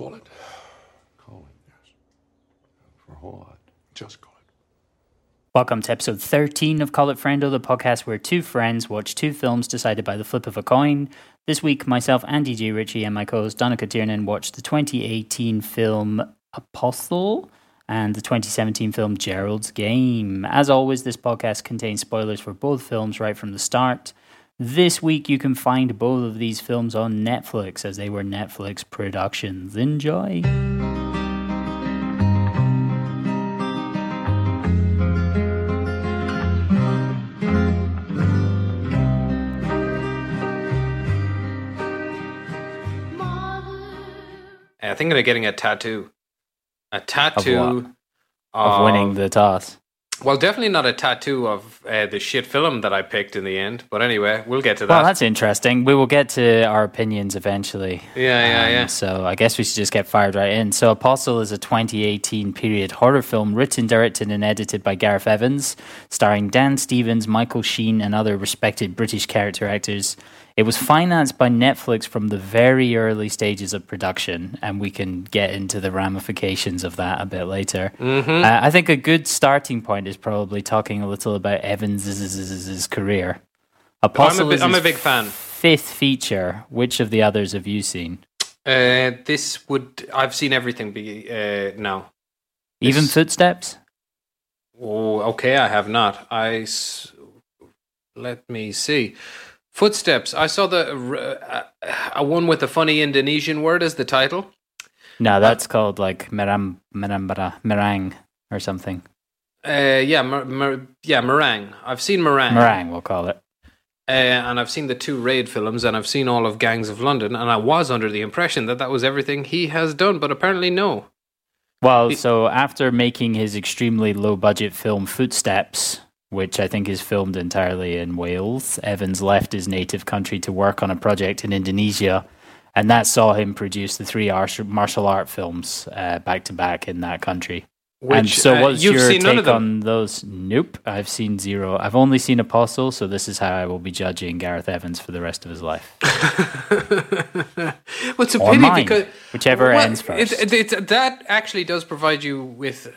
Call it. Call it, yes. For a whole lot. Just call it. Welcome to episode 13 of Call It Friendo, the podcast where two friends watch two films decided by the flip of a coin. This week, myself, Andy G. Ritchie, and my co host Donica Tiernan watched the 2018 film Apostle and the 2017 film Gerald's Game. As always, this podcast contains spoilers for both films right from the start. This week, you can find both of these films on Netflix as they were Netflix productions. Enjoy. I think I'm getting a tattoo. A tattoo Of winning the toss. Well, definitely not a tattoo of uh, the shit film that I picked in the end. But anyway, we'll get to that. Well, that's interesting. We will get to our opinions eventually. Yeah, yeah, Um, yeah. So I guess we should just get fired right in. So Apostle is a 2018 period horror film written, directed, and edited by Gareth Evans, starring Dan Stevens, Michael Sheen, and other respected British character actors. It was financed by Netflix from the very early stages of production, and we can get into the ramifications of that a bit later. Mm-hmm. Uh, I think a good starting point is probably talking a little about Evans' career. Apostle bi- I'm a big fan. Fifth feature. Which of the others have you seen? Uh, this would I've seen everything be uh, now. Even This- Footsteps? Oh, okay, I have not. I s- let me see. Footsteps. I saw the uh, uh, one with the funny Indonesian word as the title. No, that's called like Meram, Merambara, Meringue or something. Uh, yeah, mer- mer- yeah, meringue. I've seen meringue. Meringue, we'll call it. Uh, and I've seen the two Raid films, and I've seen all of Gangs of London, and I was under the impression that that was everything he has done, but apparently no. Well, so after making his extremely low budget film Footsteps, which I think is filmed entirely in Wales, Evans left his native country to work on a project in Indonesia. And that saw him produce the three martial art films uh, back to back in that country. Which and so, uh, what's you've your seen take on those? Nope, I've seen zero. I've only seen Apostle, so this is how I will be judging Gareth Evans for the rest of his life. well, it's a Or pity mine, because whichever well, ends first. It, it, it- that actually does provide you with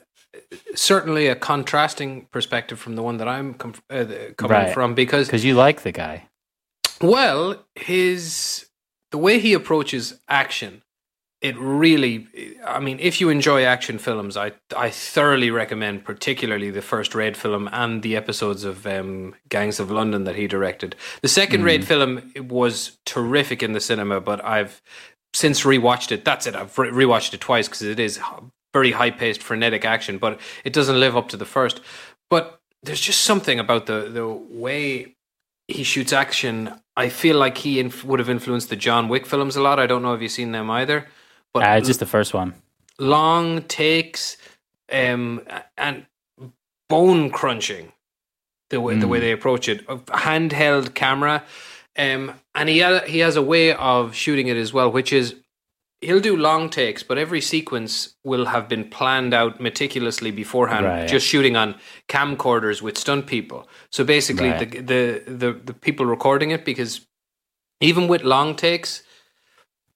certainly a contrasting perspective from the one that I'm com- uh, coming Right. from because Because you like the guy. Well, his the way he approaches action, it really I mean, if you enjoy action films, I I thoroughly recommend particularly the first Raid film and the episodes of um, Gangs of London that he directed. The second Raid film was terrific in the cinema, but I've since rewatched it. That's it. I've re- rewatched it twice because it is very high paced, frenetic action, but it doesn't live up to the first. But there's just something about the the way he shoots action. I feel like he inf- would have influenced the John Wick films a lot. I don't know if you've seen them either, but Uh, just the first one. long takes um, and bone crunching. The way the way they approach it, A handheld camera, um, and he ha- he has a way of shooting it as well, which is he'll do long takes, but every sequence will have been planned out meticulously beforehand, Right. just shooting on camcorders with stunt people. So basically, Right. the, the the the people recording it, because even with long takes,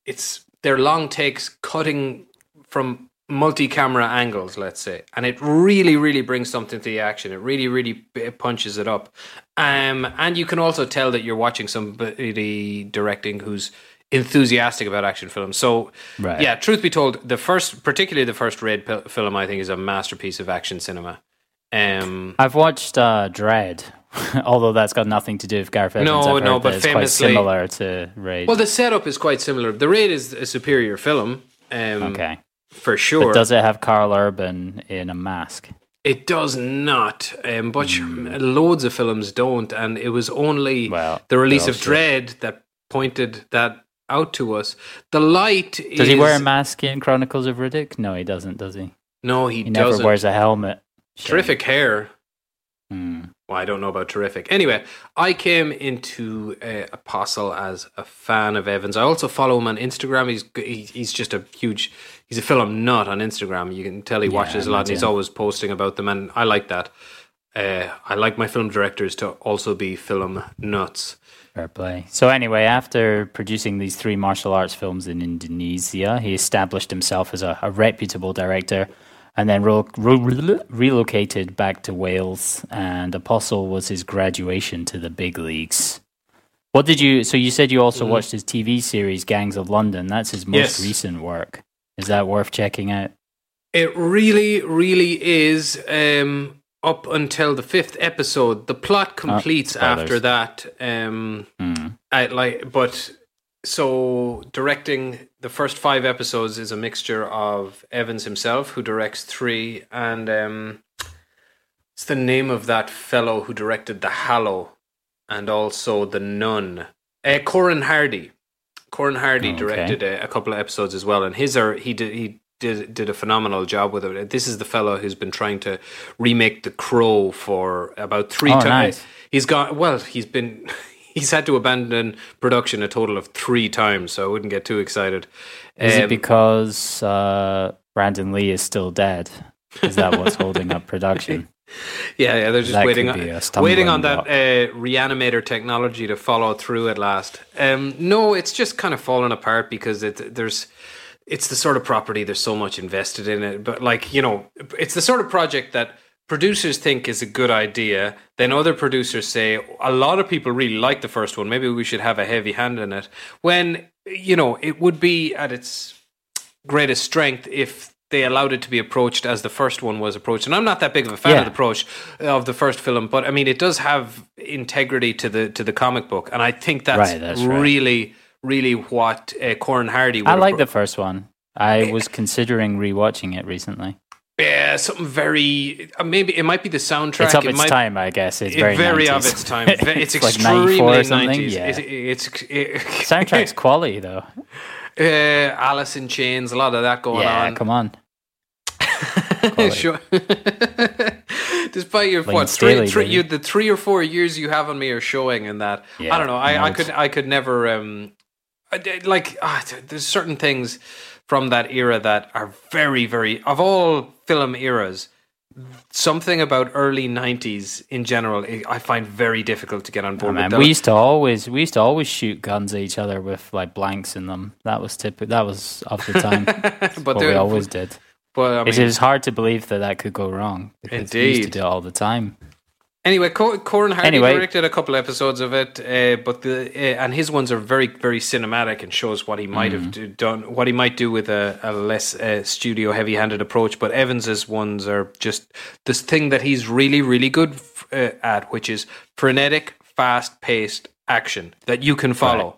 it's they're long takes cutting from multi-camera angles let's say and it really really brings something to the action it really really punches it up um and you can also tell that you're watching somebody directing who's enthusiastic about action films so Right. yeah truth be told the first particularly the first raid pil- film i think is a masterpiece of action cinema um I've watched uh, Dread, although that's got nothing to do with Gareth Evans. No, no, but it's quite famously- similar to Raid. well the setup is quite similar the raid is a superior film um okay, for sure but does it have Karl Urban in a mask? It does not, um, but loads of films don't, and it was only Well, the release of. Dread that pointed that out to us. The light Does is, he wear a mask in Chronicles of Riddick? No, he doesn't. Does he? No, he, He never doesn't. wears a helmet. Shame. Terrific hair. Hmm. Well, I don't know about terrific. Anyway, I came into uh, Apostle as a fan of Evans. I also follow him on Instagram. He's he's just a huge. He's a film nut on Instagram. You can tell he Yeah, watches a lot, and he's always posting about them, and I like that. Uh, I like my film directors to also be film nuts. Fair play. So anyway, after producing these three martial arts films in Indonesia, he established himself as a, a reputable director, and then ro- ro- relocated back to Wales. And Apostle was his graduation to the big leagues. What did you? So you said you also Mhm. watched his TV series Gangs of London. That's his most Yes. recent work. Is that worth checking out? It really, really is. Um, up until the fifth episode, the plot completes spoilers. after that. Um, Hmm. I like, but so directing the first five episodes is a mixture of Evans himself, who directs three, and um, it's the name of that fellow who directed The Hallow and also The Nun. Uh, Corin Hardy. Corin Hardy Okay. directed a, a couple of episodes as well, and his are he did he did did a phenomenal job with it. This is the fellow who's been trying to remake The Crow for about three Oh, times. nice. He's got well, he's been he's had to abandon production a total of three times, so I wouldn't get too excited. Is it Um, because uh, Brandon Lee is still dead? Is that what's holding up production? Yeah, yeah, they're just That waiting could be a on waiting on that uh, reanimator technology to follow through at last. Um, no, it's just kind of fallen apart because it there's it's the sort of property there's so much invested in it, but like you know, it's the sort of project that producers think is a good idea. Then other producers say a lot of people really like the first one. Maybe we should have a heavy hand in it. When you know it would be at its greatest strength if they allowed it to be approached as the first one was approached. And I'm not that big of a fan Yeah. of the approach of the first film, but I mean it does have integrity to the to the comic book, and I think that's, Right, that's right. Really what uh, Corin Hardy. Would I like the first one. I was considering rewatching it recently. yeah something very uh, maybe it might be the soundtrack. It's of it its might, time, I guess. It's It very, very, of its time. Ve- It's, like 94 or something. 90s. Yeah. It- it's it, Soundtrack's quality, though. uh, Alice in Chains, a lot of that going yeah, on. Yeah, come on. Sure. Despite your Layne what three, Staley, three, baby. you, the three or four years you have on me are showing in that. Yeah, I don't know. I, I could I could never um, like ah, there's certain things from that era that are very very of all film eras. Something about early '90s in general, I I find very difficult to get on Oh, board man, with. we used to always we used to always shoot guns at each other with like blanks in them. That was typical. That was of the time. but what we always did. but I it mean, is hard to believe that that could go wrong. because we used to do it all the time. Anyway, Corin Hardy Anyway. directed a couple episodes of it, uh, but the uh, and his ones are very very cinematic and shows what he might Mm-hmm. have do, done, what he might do with a, a less uh, studio heavy handed approach. But Evans's ones are just this thing that he's really really good f- uh, at, which is frenetic, fast paced action that you can follow.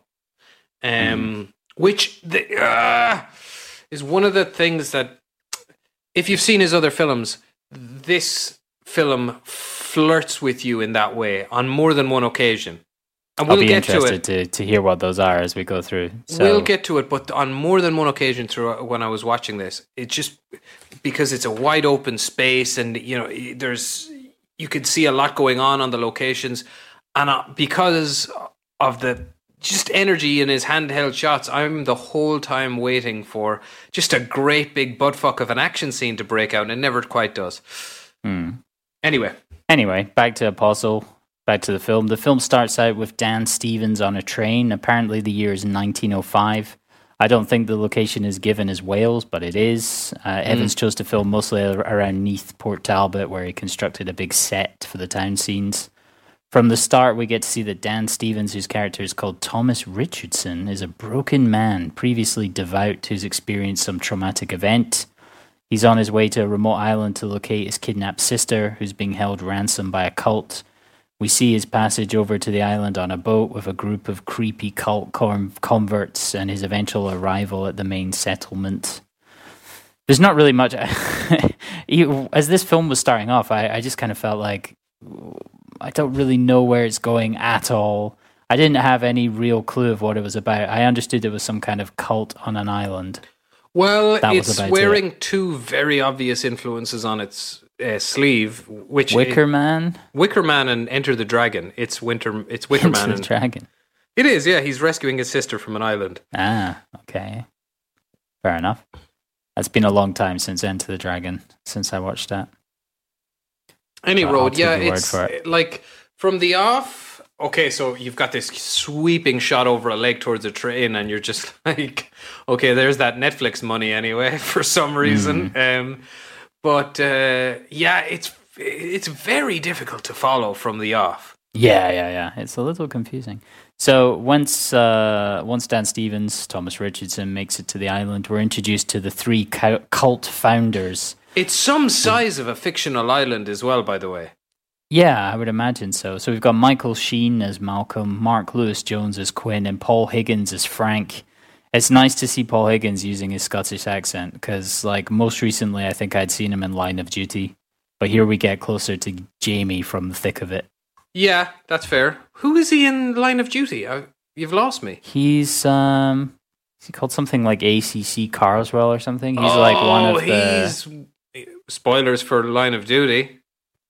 Um, Mm-hmm. which the, uh, is one of the things that if you've seen his other films, this film flirts with you in that way on more than one occasion. And I'll we'll be get to interested it. to, to hear what those are as we go through. So, We'll get to it, but on more than one occasion through when I was watching this, it just because it's a wide open space and you know there's you could see a lot going on on the locations, and uh, because of the just energy in his handheld shots, I'm the whole time waiting for just a great big buttfuck of an action scene to break out, and it never quite does. Hmm. Anyway, Anyway, back to Apostle, back to the film. The film starts out with Dan Stevens on a train. Apparently, the year is 1905. I don't think the location is given as Wales, but it is. Uh, Evans chose to film mostly around Neath, Port Talbot, where he constructed a big set for the town scenes. From the start, we get to see that Dan Stevens, whose character is called Thomas Richardson, is a broken man, previously devout, who's experienced some traumatic event. He's on his way to a remote island to locate his kidnapped sister, who's being held ransom by a cult. We see his passage over to the island on a boat with a group of creepy cult converts and his eventual arrival at the main settlement. There's not really much. As this film was starting off, I, I just kind of felt like I don't really know where it's going at all. I didn't have any real clue of what it was about. I understood it was some kind of cult on an island. Well, That it's wearing two very obvious influences on its uh, sleeve, which Wicker Man? Wicker Man and Enter the Dragon. It's Winter. It's Wicker Into Man. the And, Dragon. it is, yeah. He's rescuing his sister from an island. Ah, okay. Fair enough. It's been a long time since Enter the Dragon, since I watched that. Any road, yeah. It's it. like from the off. Okay, so you've got this sweeping shot over a lake towards a train, and you're just like, okay, there's that Netflix money anyway for some reason. Um, but uh, yeah, it's it's very difficult to follow from the off. Yeah, yeah, yeah. It's a little confusing. So once uh, once Dan Stevens, Thomas Richardson makes it to the island, we're introduced to the three cult founders. It's some size of a fictional island as well, by the way. Yeah, I would imagine so. So we've got Michael Sheen as Malcolm, Mark Lewis Jones as Quinn, and Paul Higgins as Frank. It's nice to see Paul Higgins using his Scottish accent because, like, most recently, I think I'd seen him in Line of Duty, but here we get closer to Jamie from the thick of it. Yeah, that's fair. Who is he in Line of Duty? I, you've lost me. He's um, is he called something like ACC Carswell or something? He's like one of the. he's spoilers for Line of Duty.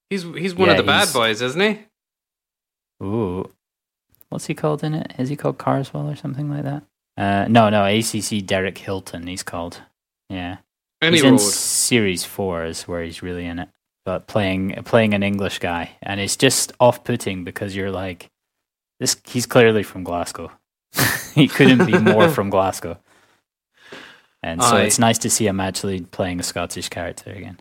He's he's one Yeah, of the bad boys, isn't he? Ooh, what's he called in it? Is he called Carswell or something like that? Uh, no, no, ACC Derek Hilton. He's called. Yeah. Any he's in series four is where he's really in it but playing playing an english guy and it's just off-putting because you're like this he's clearly from glasgow he couldn't be more from glasgow and so Aye. it's nice to see him actually playing a scottish character again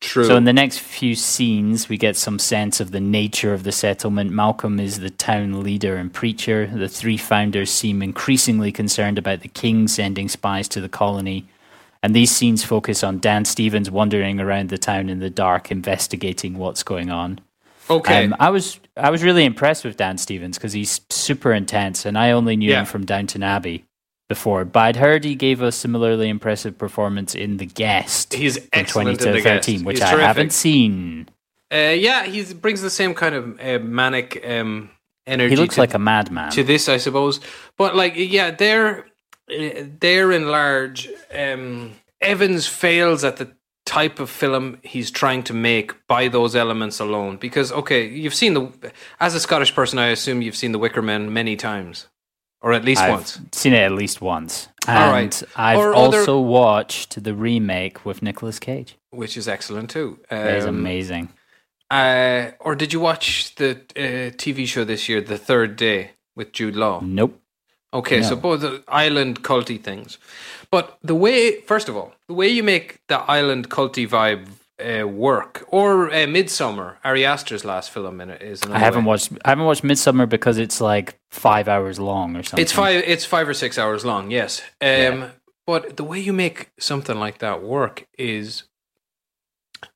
True. so in the next few scenes we get some sense of the nature of the settlement malcolm is the town leader and preacher the three founders seem increasingly concerned about the king sending spies to the colony and these scenes focus on Dan Stevens wandering around the town in the dark, investigating what's going on. okay. Um, I was I was really impressed with Dan Stevens because he's super intense, and I only knew Yeah. him from Downton Abbey before, but I'd heard he gave a similarly impressive performance in The Guest He's excellent in The Guest. 2013, which He's I terrific. haven't seen. uh, yeah, he brings the same kind of uh, manic um, energy. He looks to, like a madman. to this, I suppose. But like, yeah, they're uh, they're in large. Um, Evans fails at the type of film he's trying to make by those elements alone. Because okay, you've seen the as a Scottish person, I assume you've seen The Wicker Man many times, or at least I've once. seen it at least once. And All right. I've Or other- also watched the remake with Nicolas Cage. Which is excellent too. Um, It is amazing. Uh, or did you watch the uh, TV show this year, The Third Day, with Jude Law? Nope. Okay, so No. both the island culty things, but the way, first of all, the way you make the island culty vibe uh, work, or uh, Midsommar, Ari Aster's last film in it is. I haven't way. watched. I haven't watched Midsommar because it's like five hours long or something. It's five. It's five or six hours long. Yes. Um, Yeah. But the way you make something like that work is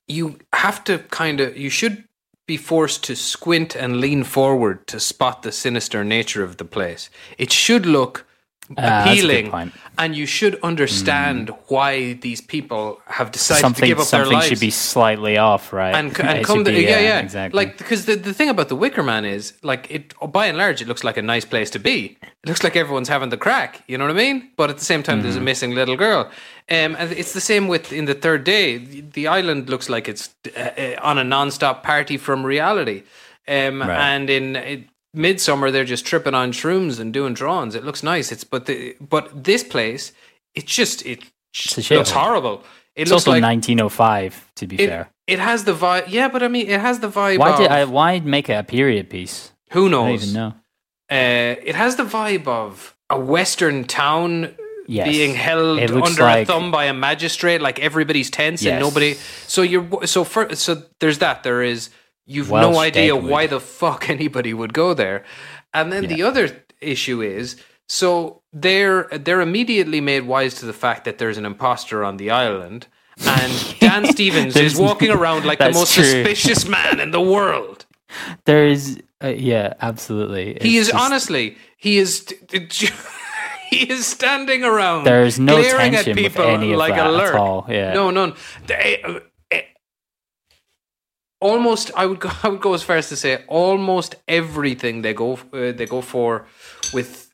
you have to kind of. You should be forced to squint and lean forward to spot the sinister nature of the place. It should look Good appealing, point. and you should understand why these people have decided to something give up their lives. something should be slightly off, right? and and come to, be, yeah yeah exactly. like because the, the thing about the Wicker Man is like it by and large it looks like a nice place to be. It looks like everyone's having the crack. You know what I mean? But at the same time, Mm-hmm. there's a missing little girl. Um, and it's the same with in the third day. The, the island looks like it's uh, uh, on a non-stop party from reality. Um, Right. and in it, Midsommar they're just tripping on shrooms and doing drawings. It looks nice. It's but the but this place, it's just it a looks horrible. It it's looks also like 1905, to be it, fair. it has the vibe. Yeah, but I mean, it has the vibe. Why of, did I? Why make it a period piece? Who I don't knows? even know. Uh, it has the vibe of a western town Yes. being held under like- a thumb by a magistrate. Like everybody's tense and nobody. So you're so for so there's that. There is you've no idea why the fuck anybody would go there. And then the other issue is so they're they're immediately made wise to the fact that there's an imposter on the island. And Dan Stevens is walking around like the most true. suspicious man in the world. There is, uh, yeah, absolutely. He is just- honestly, he is, he is standing around. There is no glaring tension at with people any of like that a at all, yeah. No, none. They, almost, I would go. I would go as far as to say almost everything they go uh, they go for with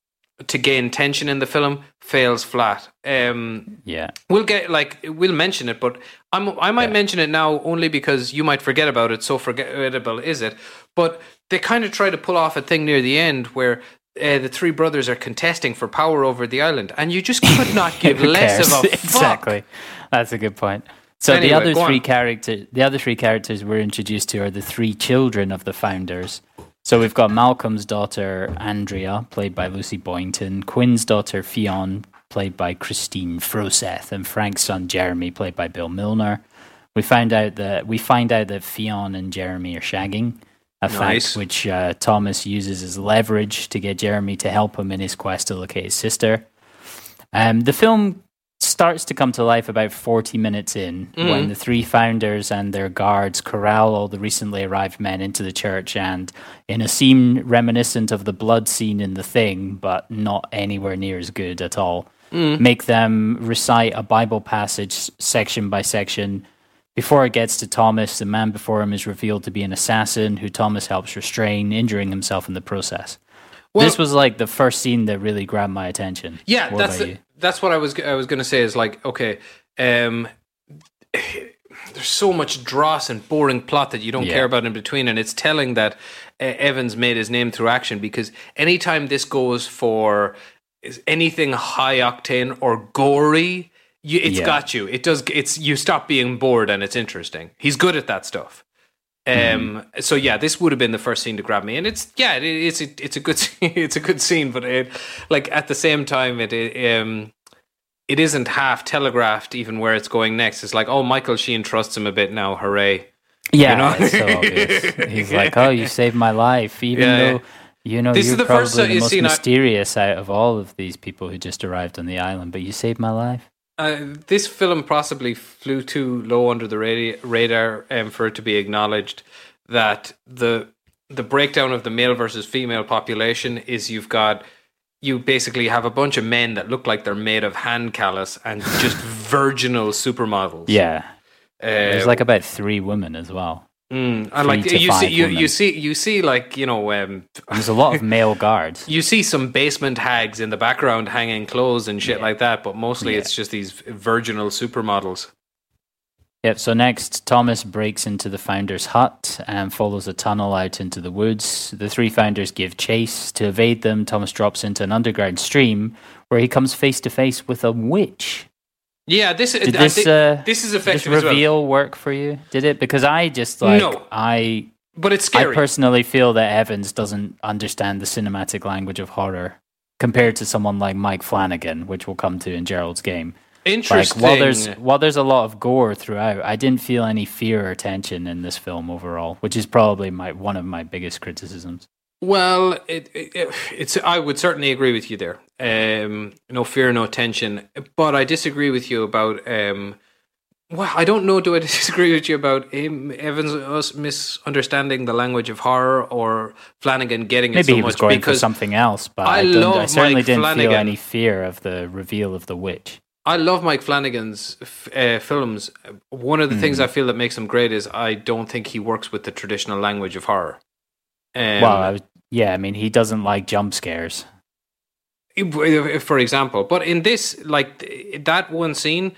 to gain tension in the film fails flat. Um, Yeah, We'll get like we'll mention it, but I'm I might mention it now only because you might forget about it. So forgettable is it? But they kind of try to pull off a thing near the end where uh, the three brothers are contesting for power over the island, and you just could not give less cares? of a fuck. exactly. That's a good point. So Anyway, the other three on. characters, the other three characters we're introduced to are the three children of the founders. So we've got Malcolm's daughter Andrea, played by Lucy Boynton, Quinn's daughter Ffion, played by Kristine Froseth, and Frank's son Jeremy, played by Bill Milner. We find out that we find out that Ffion and Jeremy are shagging, a Nice. fact which uh, Thomas uses as leverage to get Jeremy to help him in his quest to locate his sister. Um, the film starts to come to life about 40 minutes in mm. when the three founders and their guards corral all the recently arrived men into the church and in a scene reminiscent of the blood scene in the thing but not anywhere near as good at all mm. make them recite a bible passage section by section before it gets to Thomas, the man before him is revealed to be an assassin who Thomas helps restrain, injuring himself in the process. Well- this was like the first scene that really grabbed my attention. Yeah, What that's the? That's what I was I was going to say is like okay, um, there's so much dross and boring plot that you don't Yeah. care about in between, and it's telling that uh, Evans made his name through action because anytime this goes for is anything high octane or gory, you, it's Yeah. got you. It does. It's you stop being bored and it's interesting. He's good at that stuff. Um. So yeah, this would have been the first scene to grab me, and it's yeah, it, it's a, it's a good it's a good scene, but it like at the same time it, it um it isn't half telegraphed even where it's going next. It's like oh Michael Sheen trusts him a bit now, hooray! Yeah, know? it's so obvious. He's like, "Oh, you saved my life," even Yeah, yeah. though you know This you're is the probably first the most mysterious out of all of these people who just arrived on the island. But you saved my life. Uh, this film possibly flew too low under the radi- radar um, for it to be acknowledged that the the breakdown of the male versus female population is you've got you basically have a bunch of men that look like they're made of hand callus and just virginal supermodels. Yeah, there's Uh, like about three women as well. Mm, and like you see you, you see you see like you know um, There's a lot of male guards. you see some basement hags in the background hanging clothes and shit Yeah. like that, but mostly Yeah. it's just these virginal supermodels. Yep. So next, Thomas breaks into the founder's hut and follows a tunnel out into the woods. The three founders give chase. To evade them, Thomas drops into an underground stream where he comes face to face with a witch. Yeah, this Did I this uh, this is this effective as well. reveal work for you? Did it? Because I just like No. I But it's scary. I personally feel that Evans doesn't understand the cinematic language of horror compared to someone like Mike Flanagan, which we'll come to in Gerald's game. Like Interesting. while there's while there's a lot of gore throughout, I didn't feel any fear or tension in this film overall, which is probably my one of my biggest criticisms. Well, it, it, it's I would certainly agree with you there. Um, no fear, no tension. But I disagree with you about. Um, well, I don't know. Do I disagree with you about him, Evans, us misunderstanding the language of horror, or Flanagan getting it Maybe so he was much? going for because something else, but I I, I certainly Mike didn't feel any fear of the reveal of the witch. I love Mike Flanagan's uh, films. One of the Hmm. things I feel that makes him great is I don't think he works with the traditional language of horror. Um, well, I was, yeah, I mean, he doesn't like jump scares. for example. But in this, like that one scene,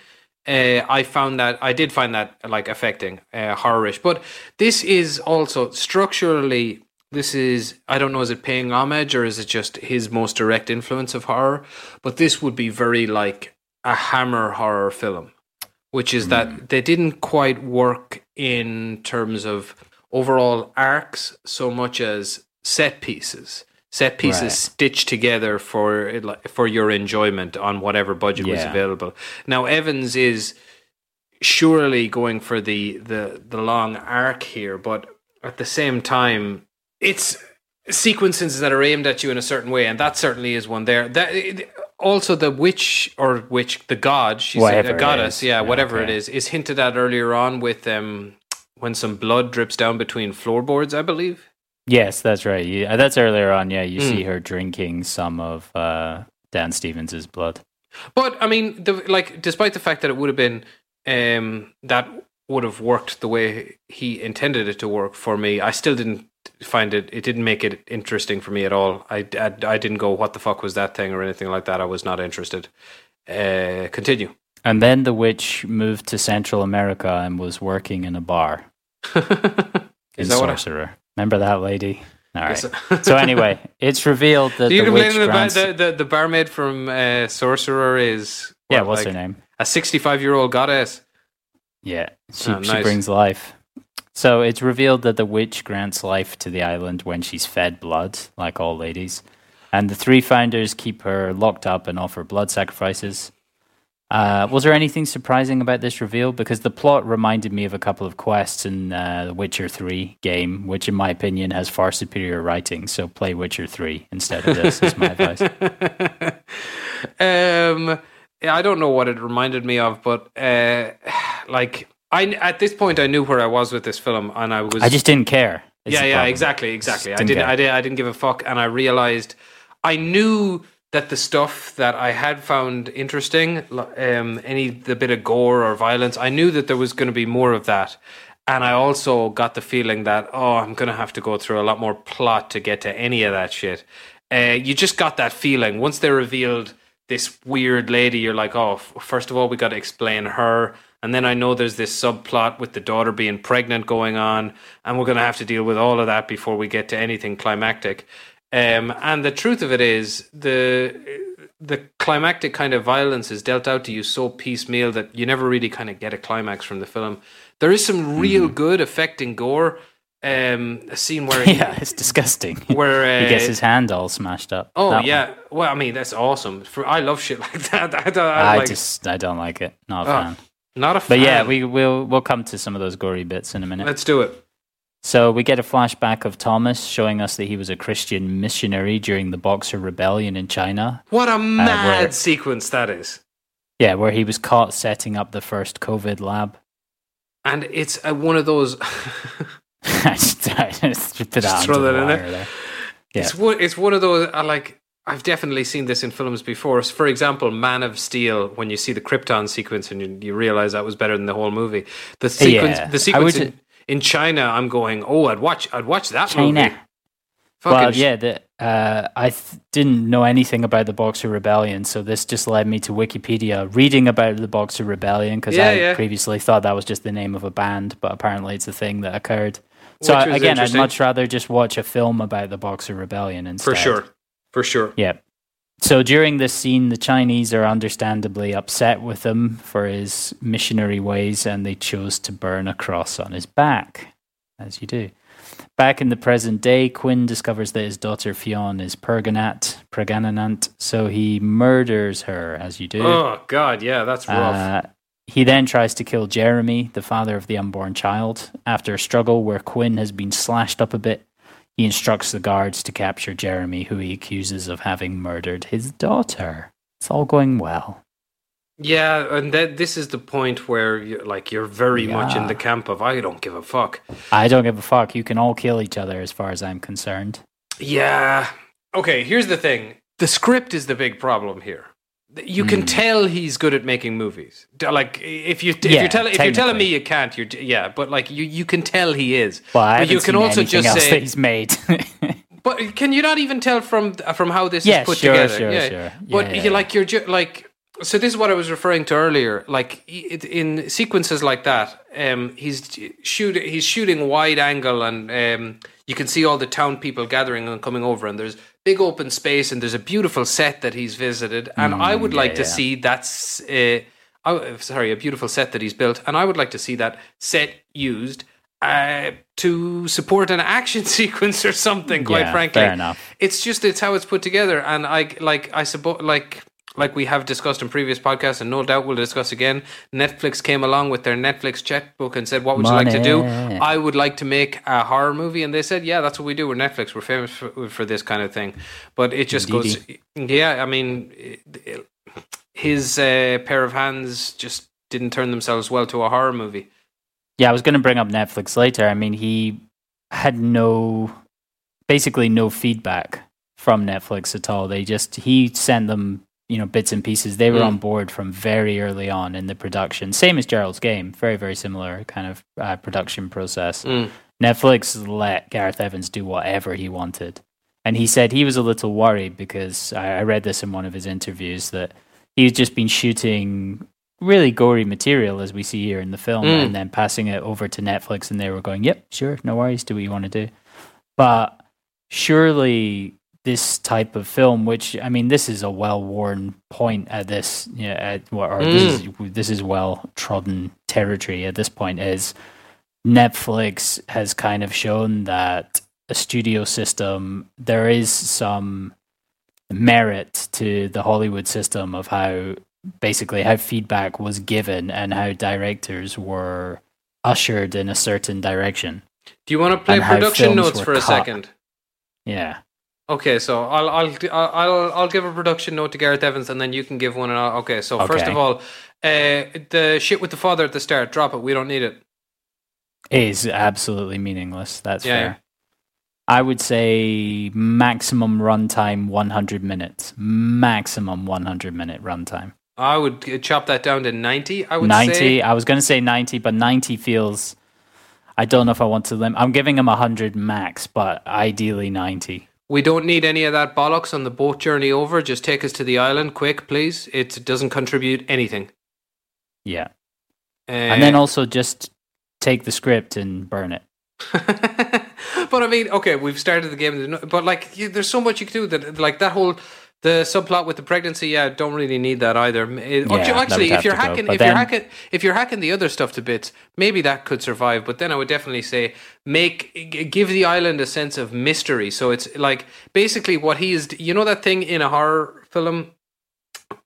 uh, I found that I did find that like affecting, uh, horrorish. But this is also structurally. This is I don't know is it paying homage or is it just his most direct influence of horror? But this would be very like a Hammer horror film, which is that they didn't quite work in terms of overall arcs so much as set pieces set pieces Right. stitched together for it like, for your enjoyment on whatever budget was available. Now Evans is surely going for the the the long arc here, but at the same time, it's sequences that are aimed at you in a certain way, and that certainly is one there. That also the witch or witch, the god, she's Whatever a goddess, yeah, whatever it Okay. is, is hinted at earlier on with um when some blood drips down between floorboards, I believe. Yes, that's right. Uh, that's earlier on. Yeah, you Mm. see her drinking some of uh, Dan Stevens's blood. But I mean, the, like, despite the fact that it would have been um, that would have worked the way he intended it to work for me, I still didn't find it. It didn't make it interesting for me at all. I, I, I didn't go, "What the fuck was that thing?" or anything like that. I was not interested. Uh, continue. And then the witch moved to Central America and was working in a bar in Is that what? I, Sorcerer. Remember that lady? All right. So anyway, it's revealed that Do you the witch complain about the, the the barmaid from uh, Sorcerer is yeah, what's like her name? A sixty-five year old goddess. Yeah, she Oh, she brings life. So it's revealed that the witch grants life to the island when she's fed blood, like all ladies. And the three founders keep her locked up and offer blood sacrifices. Uh, was there anything surprising about this reveal? Because the plot reminded me of a couple of quests in uh, the Witcher 3 game, which, in my opinion, has far superior writing. So play Witcher 3 instead of this, is my advice. Um, I don't know what it reminded me of, but uh, like I at this point I knew where I was with this film, and I was I just didn't care. yeah yeah problem. exactly exactly. I didn't didn't. I did I didn't give a fuck, and I realized I knew that the stuff that I had found interesting, um, any the bit of gore or violence, I knew that there was going to be more of that. And I also got the feeling that oh, I'm going to have to go through a lot more plot to get to any of that shit. Uh, you just got that feeling once they revealed this weird lady. You're like, oh, first of all, we got to explain her, and then I know there's this subplot with the daughter being pregnant going on, and we're going to have to deal with all of that before we get to anything climactic. Um, and the truth of it is, the the climactic kind of violence is dealt out to you so piecemeal that you never really kind of get a climax from the film. There is some real good affecting gore. Um, a scene where he, Yeah, it's disgusting. where uh, he gets his hand all smashed up. Oh That one. yeah, well I mean that's awesome. For I love shit like that. I, don't, I, I like, just I don't like it. Not a Oh, fan. not a fan. But yeah, we will we'll come to some of those gory bits in a minute. let's do it. So we get a flashback of Thomas showing us that he was a Christian missionary during the Boxer Rebellion in China. What a mad where- sequence that is, Yeah, where he was caught setting up the first COVID lab. and it's uh, one of those. I just, I just Just throw the that in there. there. Yeah. It's one. It's one of those. I like. I've definitely seen this in films before. For example, Man of Steel. When you see the Krypton sequence and you, you realize that was better than the whole movie. The sequence. Yeah. The sequence in, in China. I'm going. Oh, I'd watch. I'd watch that China. movie. Fucking Well, yeah, the, uh, I th- didn't know anything about the Boxer Rebellion, so this just led me to Wikipedia reading about the Boxer Rebellion because Yeah, I yeah. previously thought that was just the name of a band, but apparently it's a thing that occurred. So I- again, I'd much rather just watch a film about the Boxer Rebellion instead. for sure. For sure. Yeah. So during this scene, the Chinese are understandably upset with him for his missionary ways, and they chose to burn a cross on his back, as you do. Back in the present day, Quinn discovers that his daughter Ffion is Perganat, Pregananant, so he murders her, as you do. Oh God, yeah, that's rough. Uh, he then tries to kill Jeremy, the father of the unborn child. After a struggle where Quinn has been slashed up a bit, he instructs the guards to capture Jeremy, who he accuses of having murdered his daughter. It's all going well. Yeah, and that this is the point where you're like you're very much in the camp of I don't give a fuck. I don't give a fuck. You can all kill each other as far as I'm concerned. Yeah. Okay, here's the thing. The script is the big problem here. You can Hmm. tell he's good at making movies. Like if you if Yeah, you're telling if you're telling me you can't, you're yeah. But like you you can tell he is. Well, I but you can seen also just else say. that he's made. But can you not even tell from from how this Yeah, is put sure, together? sure, yeah. sure. But Yeah, you yeah, like you're ju- like so. This is what I was referring to earlier. Like in sequences like that, um, he's shooting he's shooting wide angle, and um, you can see all the town people gathering and coming over, and there's big open space, and there's a beautiful set that he's visited, and I would Mm, like yeah, to yeah. see that's. Uh, oh, sorry, a beautiful set that he's built, and I would like to see that set used uh, to support an action sequence or something. Quite Yeah, frankly, fair enough. it's just it's how it's put together, and I like I suppose like like we have discussed in previous podcasts, and no doubt we'll discuss again. Netflix came along with their Netflix checkbook and said, "What would you like to do?" I would like to make a horror movie, and they said, "Yeah, that's what we do. We're Netflix. We're famous for, for this kind of thing." But it just goes, yeah. I mean, his uh, pair of hands just didn't turn themselves well to a horror movie. Yeah, I was going to bring up Netflix later. I mean, he had no, basically no feedback from Netflix at all. They just he sent them, you know, bits and pieces. They were Mm. on board from very early on in the production. Same as Gerald's game, very very similar kind of uh, production process. Mm. Netflix let Gareth Evans do whatever he wanted. And he said he was a little worried because I, I read this in one of his interviews that he's just been shooting really gory material as we see here in the film Mm. and then passing it over to Netflix and they were going, Yep, sure, no worries, do what you want to do. But surely this type of film, which I mean, this is a well-worn point at this, yeah, at, or this mm. is this is well-trodden territory at this point. Is Netflix has kind of shown that a studio system, there is some merit to the Hollywood system of how basically how feedback was given and how directors were ushered in a certain direction. Do you want to play production notes for a cut. second? Yeah. Okay, so I'll I'll I'll I'll give a production note to Gareth Evans, and then you can give one. And I'll, okay, so first of all, uh, the shit with the father at the start, drop it. We don't need it. It is absolutely meaningless. That's Yeah, fair. I would say maximum runtime 100 minutes. Maximum 100 minute runtime. I would chop that down to ninety. I would 90. say. I was going to say 90, but 90 feels. I don't know if I want to limit. I'm giving him 100 max, but ideally 90. We don't need any of that bollocks on the boat journey over. Just take us to the island, quick, please. It doesn't contribute anything. Yeah. Uh, And then also just take the script and burn it. but I mean, okay, we've started the game, but like, there's so much you can do that, like that whole the subplot with the pregnancy. Yeah, don't really need that either. It- Yeah, that actually, if you're go, hacking, but if you're hacking, if you're hacking the other stuff to bits, maybe that could survive. But then I would definitely say make give the island a sense of mystery. So it's like basically what he is. You know that thing in a horror film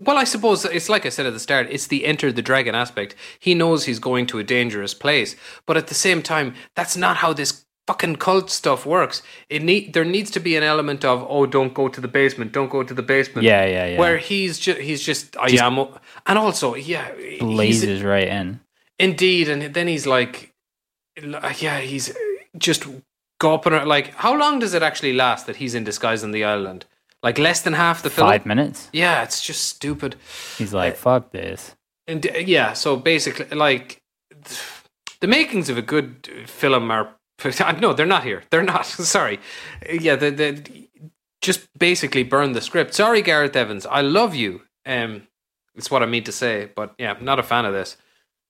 well, I suppose it's like I said at the start, it's the enter the dragon aspect. He knows he's going to a dangerous place, but at the same time, that's not how this fucking cult stuff works. It need there needs to be an element of oh, don't go to the basement, don't go to the basement. Yeah, yeah, yeah. Where he's just he's just I Just am, and also yeah, he's, Blazes right in. indeed, and then he's like, yeah, he's just gawping. Like, how long does it actually last that he's in disguise on the island? Like less than half the film. Five minutes. Yeah, it's just stupid. He's like, fuck this. And uh, yeah, so basically, like the makings of a good film are no, they're not here. They're not. Sorry. Yeah, the the just basically burn the script. Sorry, Gareth Evans. I love you. Um, it's what I mean to say, but yeah, I'm not a fan of this.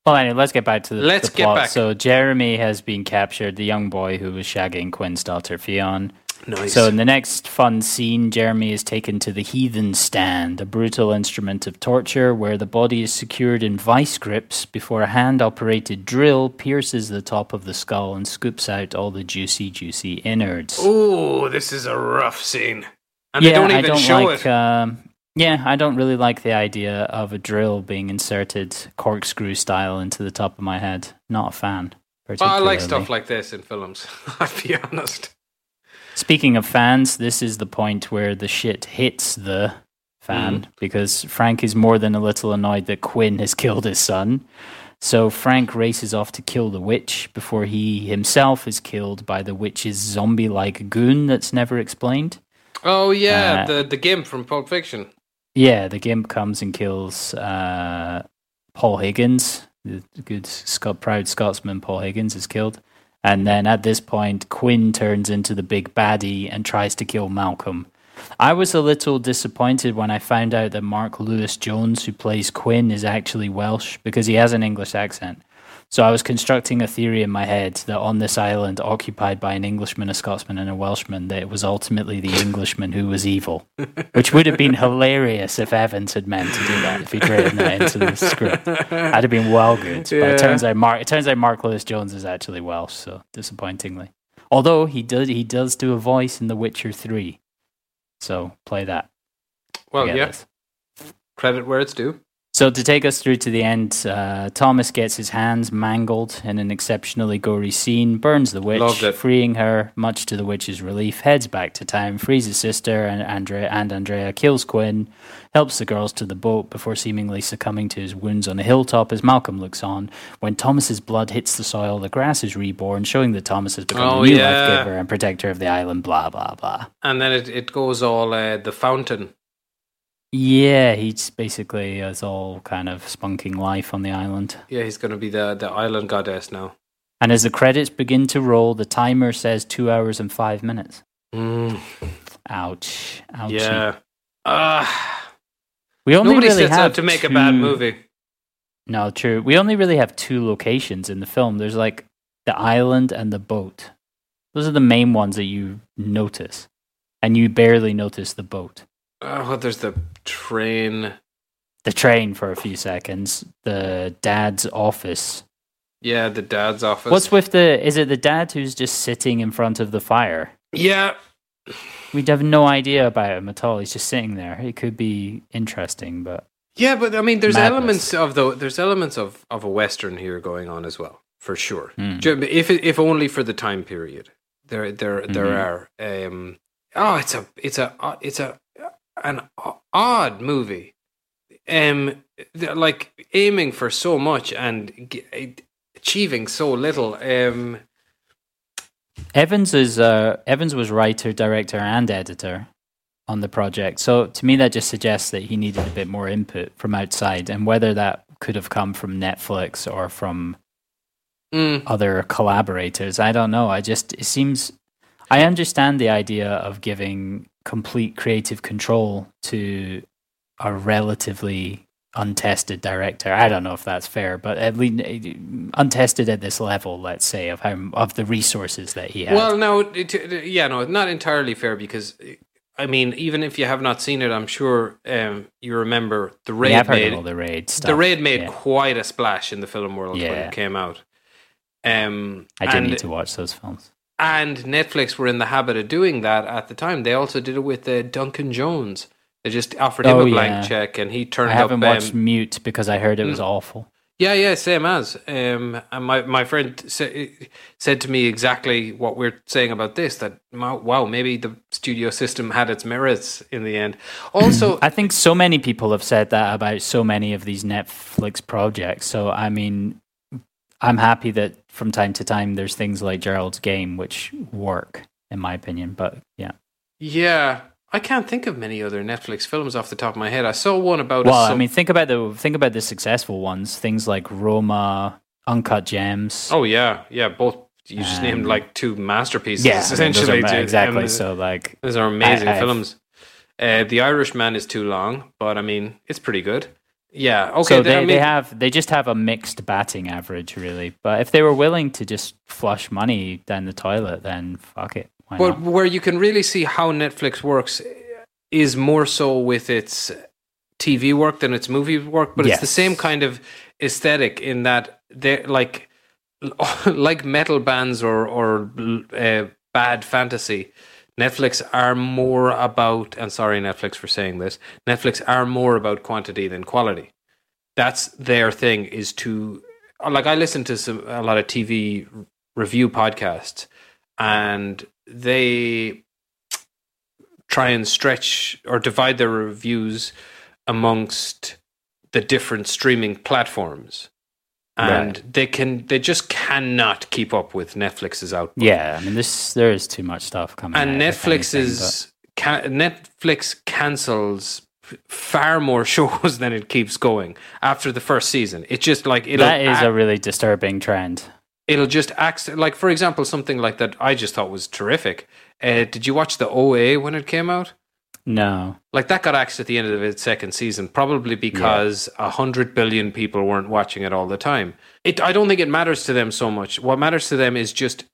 Well, anyway, let's get back to the, Let's the get back. So Jeremy has been captured, the young boy who was shagging Quinn's daughter Ffion. Nice. So in the next fun scene, Jeremy is taken to the heathen stand, a brutal instrument of torture where the body is secured in vice grips before a hand-operated drill pierces the top of the skull and scoops out all the juicy, juicy innards. oh, this is a rough scene, and they don't even show like, it. Um, yeah, I don't really like the idea of a drill being inserted corkscrew style into the top of my head. Not a fan. Well, I like stuff like this in films. I'll be honest. Speaking of fans, this is the point where the shit hits the fan Mm-hmm. because Frank is more than a little annoyed that Quinn has killed his son. So Frank races off to kill the witch before he himself is killed by the witch's zombie like goon that's never explained. Oh yeah, Uh, the the gimp from Pulp Fiction. Yeah, the gimp comes and kills uh, Paul Higgins. The good Scot- proud Scotsman Paul Higgins is killed. And then at this point, Quinn turns into the big baddie and tries to kill Malcolm. I was a little disappointed when I found out that Mark Lewis Jones, who plays Quinn, is actually Welsh because he has an English accent. So I was constructing a theory in my head that on this island, occupied by an Englishman, a Scotsman, and a Welshman, that it was ultimately the Englishman who was evil, which would have been hilarious if Evans had meant to do that. If he'd written that into the script, that'd have been well good. But it turns out Mark, it turns out Mark Lewis Jones is actually Welsh. So disappointingly, although he does he does do a voice in The Witcher Three, so play that. Well, yeah, this. credit where it's due. So to take us through to the end, uh, Thomas gets his hands mangled in an exceptionally gory scene, burns the witch, freeing her, much to the witch's relief, heads back to town, frees his sister and Andrea, and Andrea, kills Quinn, helps the girls to the boat before seemingly succumbing to his wounds on a hilltop as Malcolm looks on. When Thomas's blood hits the soil, the grass is reborn, showing that Thomas has become Oh, a new yeah. life giver and protector of the island, blah, blah, blah. And then it, it goes all uh, the fountain. Yeah, he's basically has all kind of spunking life on the island. Yeah, he's going to be the the island goddess now. And as the credits begin to roll, the timer says two hours and five minutes. Mm, Ouch. Ouchie. yeah. Ah, We only nobody really sets have out to make a bad movie. No, true. We only really have two locations in the film. There's like the island and the boat. Those are the main ones that you notice. And you barely notice the boat. Oh, there's the train. The train for a few seconds, the dad's office, Yeah, the dad's office. What's with the? Is it the dad who's just sitting in front of the fire? yeah, We have no idea about him at all. He's just sitting there. It could be interesting, but yeah, but I mean, there's Madness. elements of the there's elements of of a western here going on as well, for sure. Ju- If if only for the time period, there there there Mhm. are. Um, oh, it's a it's a uh, it's a an odd movie. Um, like aiming for so much and g- achieving so little. Um, Evans is uh, Evans was writer, director, and editor on the project. So to me, that just suggests that he needed a bit more input from outside, and whether that could have come from Netflix or from mm, other collaborators, I don't know. I just it seems I understand the idea of giving complete creative control to a relatively untested director. I don't know if that's fair, but at least untested at this level, let's say, of how of the resources that he had. Well, no, it, yeah, no, not entirely fair because I mean, even if you have not seen it, I'm sure um, you remember the raid have heard made of all the raid stuff. the raid made yeah. quite a splash in the film world when it came out. Um, I do need to watch those films. And Netflix were in the habit of doing that at the time. They also did it with uh, Duncan Jones. They just offered him Oh, a blank yeah. check, and he turned up. I haven't up. watched um, Mute because I heard it Mm. was awful. Yeah, yeah, same as. Um, and my my friend sa- said to me exactly what we're saying about this. That wow, maybe the studio system had its merits in the end. Also, I think so many people have said that about so many of these Netflix projects. So I mean, I'm happy that from time to time there's things like Gerald's Game which work, in my opinion. But yeah, yeah, I can't think of many other Netflix films off the top of my head. I saw one about. well, a I sub- mean, think about the think about the successful ones. Things like Roma, Uncut Gems. oh yeah, yeah, both. You just Um, named like two masterpieces. yeah, I mean, essentially, are- exactly. And So like, those are amazing I- films. Uh, the Irishman is too long, but I mean, it's pretty good. Yeah, okay. so they, I mean, they have they just have a mixed batting average, really. But if they were willing to just flush money down the toilet, then fuck it. Why But not? where you can really see how Netflix works is more so with its TV work than its movie work, but it's the same kind of aesthetic in that they're like like metal bands or or uh, bad fantasy. Netflix are more about, and sorry Netflix for saying this, Netflix are more about quantity than quality. That's their thing. Is to like I listen to some a lot of TV review podcasts, and they try and stretch or divide their reviews amongst the different streaming platforms and they can they just cannot keep up with netflix's output Yeah, I mean, this there is too much stuff coming. and out, netflix anything, is netflix cancels far more shows than it keeps going after the first season it's just like that is act- a really disturbing trend. it'll just act like for example something like that i just thought was terrific uh, did you watch the oa when it came out No, like that got axed at the end of its second season, probably because a hundred billion people weren't watching it all the time. It, I don't think it matters to them so much. What matters to them is just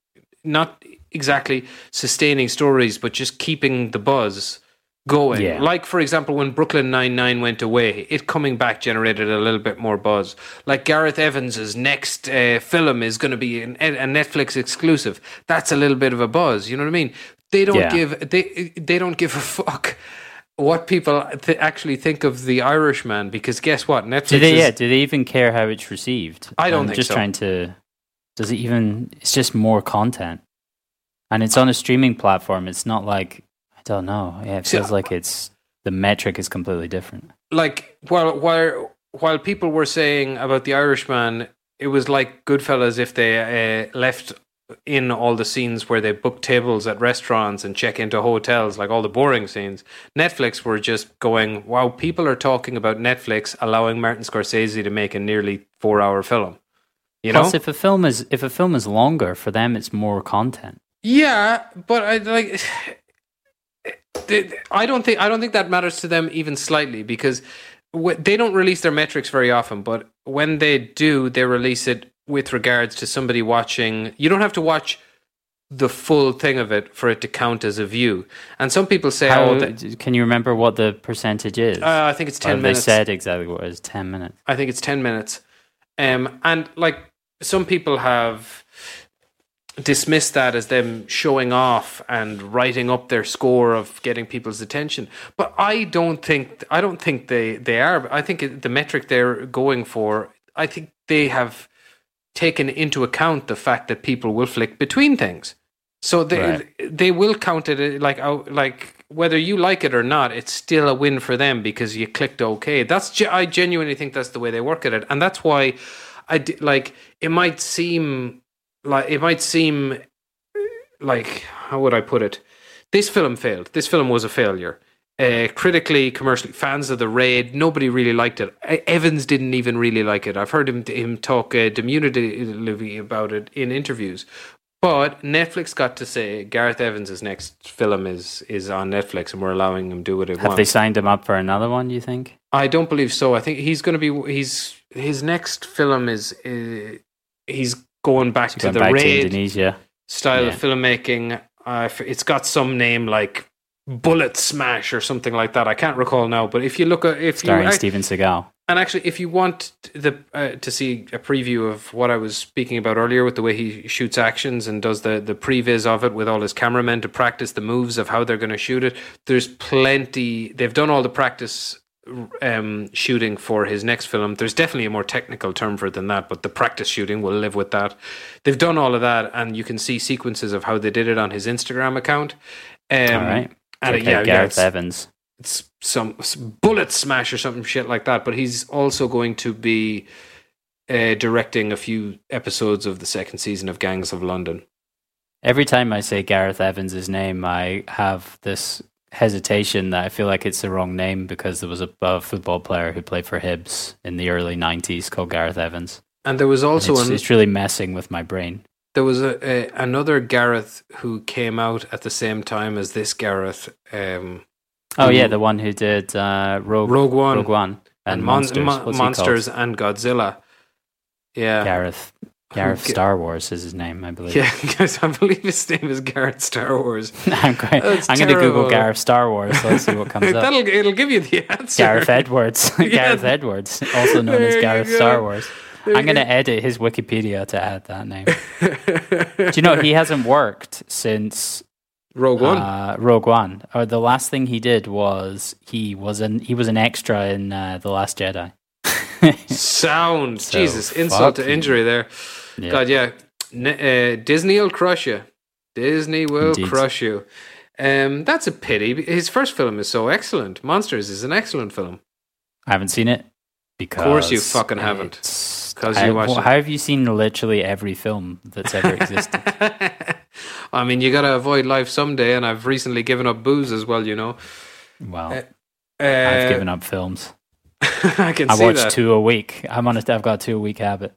not exactly sustaining stories, but just keeping the buzz going. Yeah. Like for example, when Brooklyn Nine Nine went away, it coming back generated a little bit more buzz. Like Gareth Evans's next uh, film is going to be an, a Netflix exclusive. That's a little bit of a buzz. You know what I mean? They don't Yeah. give they they don't give a fuck what people th- actually think of the Irishman because guess what Netflix do they? is, Yeah, do they even care how it's received? I don't I'm think just so. trying to. Does it even? It's just more content, and it's on a streaming platform. It's not like I don't know. Yeah, it feels like it's the metric is completely different. like while while while people were saying about the Irishman, it was like Goodfellas if they uh, left in all the scenes where they book tables at restaurants and check into hotels, like all the boring scenes. Netflix were just going, "Wow, people are talking about Netflix allowing Martin Scorsese to make a nearly four-hour film." You know, Plus, if a film is if a film is longer for them, it's more content. Yeah, but I like. I don't think I don't think that matters to them even slightly because they don't release their metrics very often. But when they do, they release it with regards to somebody watching. You don't have to watch the full thing of it for it to count as a view. And some people say, How, "Oh, that, can you remember what the percentage is? uh, I think it's Or ten have they said exactly what it is. Ten minutes. I think it's 10 minutes. Um, and like some people have dismissed that as them showing off and writing up their score of getting people's attention. But I don't think I don't think they they are. I think the metric they're going for. I think they have taken into account the fact that people will flick between things. So they Right. they will count it uh, like oh, like whether you like it or not, it's still a win for them because you clicked OK. That's I genuinely think that's the way they work at it, and that's why I like it might seem like it might seem uh, like how would I put it? This film failed. This film was a failure. Uh, critically, commercially, fans of the raid, nobody really liked it. Evans didn't even really like it. I've heard him him talk uh, diminutively about it in interviews. But Netflix got to say Gareth Evans' next film is is on Netflix, and we're allowing him do what he Have wants. they signed him up for another one? You think? I don't believe so. I think he's going to be. He's his next film is. Uh, he's going back to Going the back to raid Indonesia. style of filmmaking. Uh, it's got some name like Bullet Smash or something like that. I can't recall now. But if you look at if starring you ac- Steven Seagal. and actually if you want the uh, to see a preview of what I was speaking about earlier with the way he shoots actions and does the the previs of it with all his cameramen to practice the moves of how they're going to shoot it. There's plenty. They've done all the practice um, shooting for his next film. There's definitely a more technical term for it than that, but the practice shooting will live with that. They've done all of that, and you can see sequences of how they did it on his Instagram account. Um, All right. And Check yeah, yeah, Gareth it's- Evans. it's some s- bullet smash or something shit like that. But he's also going to be uh, directing a few episodes of the second season of Gangs of London. Every time I say Gareth Evans' name, I have this hesitation that I feel like it's the wrong name because there was a, a football player who played for Hibs in the early 90s called Gareth Evans. And there was also it's, an, it's really messing with my brain. There was a, a another Gareth who came out at the same time as this Gareth. Um, Oh, yeah, the one who did uh, Rogue, Rogue One Rogue One and, and Mon- Monsters. Mon- Monsters and Godzilla. Yeah, Gareth. Gareth Ga- Star Wars is his name, I believe. yeah, I believe his name is Gareth Star Wars. I'm going, I'm going to Google. Gareth Star Wars. So Let's see what comes up. That'll it'll give you the answer. Gareth Edwards. Yeah. Gareth Edwards, also known There as Gareth. Star Wars. I'm going to edit his Wikipedia to add that name. Do you know he hasn't worked since Rogue One. uh, Rogue One? Or the last thing he did was he was an he was an extra in uh, the Last Jedi. Sound. So, Jesus, insult to you. injury there. Yeah. God, yeah. N- uh, Disney will crush you. Disney will Indeed. crush you. Um, that's a pity. His first film is so excellent. Monsters is an excellent film. I haven't seen it because of course you fucking haven't. It's- 'Cause I- you watched well. How have you seen literally every film that's ever existed? I mean, you got to avoid life someday, and I've recently given up booze as well. You know, well, Uh, I've given up films. I can I watch that. two a week. I'm on a, I've got a two a week habit.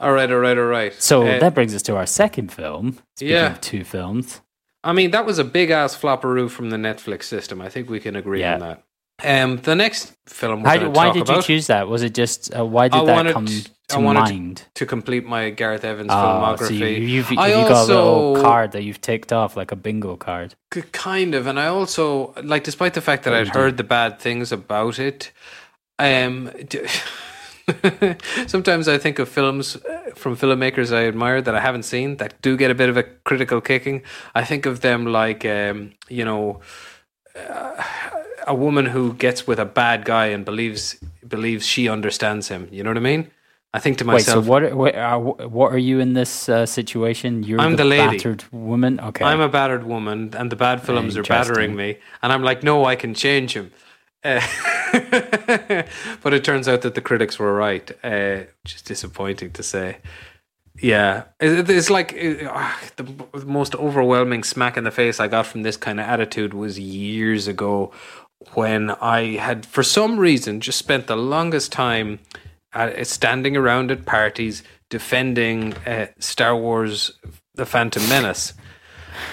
All right, all right, all right. So Uh, that brings us to our second film. Speaking Yeah. of two films, I mean, that was a big ass flopperoo from the Netflix system. I think we can agree Yeah. on that. Um, the next film How, why did you choose that? Was it just uh, why did I that wanted- come I to wanted to- mind? to complete my Gareth Evans Oh, filmography. so you, you've, have I got a little also- card that you've ticked off like a bingo card. Kind of, and I also like, despite the fact that I'd heard the bad things about it. Um, sometimes I think of films uh, from filmmakers I admire that I haven't seen that do get a bit of a critical kicking. I think of them like, um, you know, uh, a woman who gets with a bad guy and believes believes she understands him. You know what I mean? I think to Wait, so myself, what? What are, what are you in this uh, situation? You're I'm the, the battered woman. Okay, I'm a battered woman, and the bad films are battering me, and I'm like, no, I can change him. Uh, but it turns out that the critics were right, uh, which is disappointing to say. Yeah, it's like uh, the most overwhelming smack in the face I got from this kind of attitude was years ago when I had, for some reason, just spent the longest time uh, standing around at parties defending uh, Star Wars: The Phantom Menace.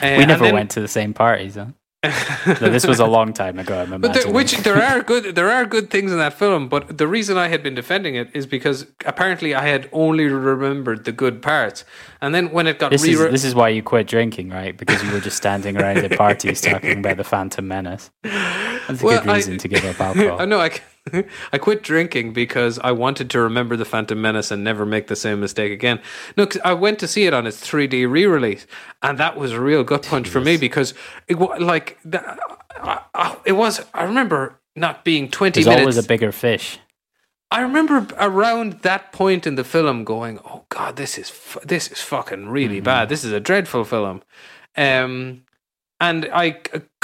Uh, we never then- went to the same parties. Huh? No, this was a long time ago. I'm But there, which there are good there are good things in that film, but the reason I had been defending it is because apparently I had only remembered the good parts, and then when it got This is this is why you quit drinking, right? Because you were just standing around at parties talking about the Phantom Menace. That's a Well, good I- reason to give up alcohol. I know I, c- I quit drinking because I wanted to remember the Phantom Menace and never make the same mistake again. No, 'cause I went to see it on its 3D re-release, and that was a real gut punch for me because it was like that, I, I, it was. I remember not being 20 There's minutes. always a bigger fish. I remember around that point in the film going, "Oh God, this is this is fucking really bad. This is a dreadful film," um, and I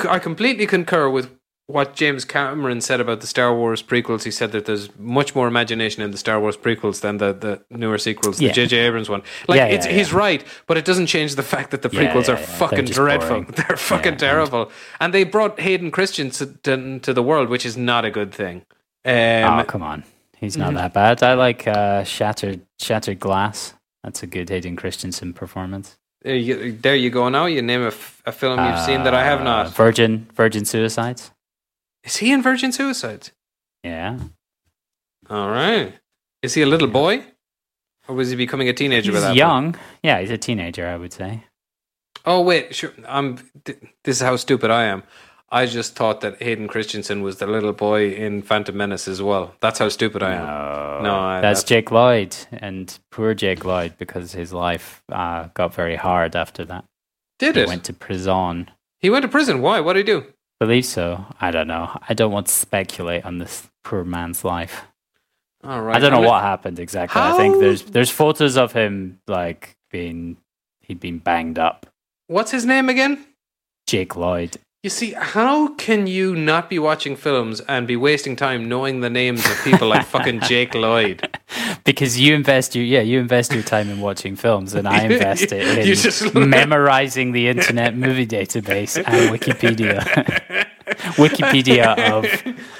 I completely concur with what James Cameron said about the Star Wars prequels. He said that there's much more imagination in the Star Wars prequels than the, the newer sequels, the J.J. Abrams one. Like, Yeah, yeah, he's right, but it doesn't change the fact that the prequels are fucking They're dreadful. boring. They're fucking Yeah, and- terrible, and they brought Hayden Christensen to the world, which is not a good thing. Um, oh, come on. He's not that bad. I like uh, Shattered Shattered Glass. That's a good Hayden Christensen performance. There you, there you go. Now you name a, f- a film you've seen that I have Uh, not. Virgin Virgin Suicides. Is he in Virgin Suicides? Yeah. All right. Is he a little boy, or was he becoming a teenager? He's by that young. Yeah, he's a teenager, I would say. Oh wait, sure. I'm. Th- this is how stupid I am. I just thought that Hayden Christensen was the little boy in Phantom Menace as well. That's how stupid I am. No, No, I- that's that's- Jake Lloyd, and poor Jake Lloyd because his life uh, got very hard after that. Did He it? went to prison. he went to prison. Why? What did he do? Believe so. I don't know. I don't want to speculate on this poor man's life. All right. I don't know what happened exactly. I think there's there's photos of him like being he'd been banged up. What's his name again? Jake Lloyd. You see, how can you not be watching films and be wasting time knowing the names of people like fucking Jake Lloyd? Because you invest your yeah, you invest your time in watching films and I invest it in memorizing the internet movie database and Wikipedia. Wikipedia of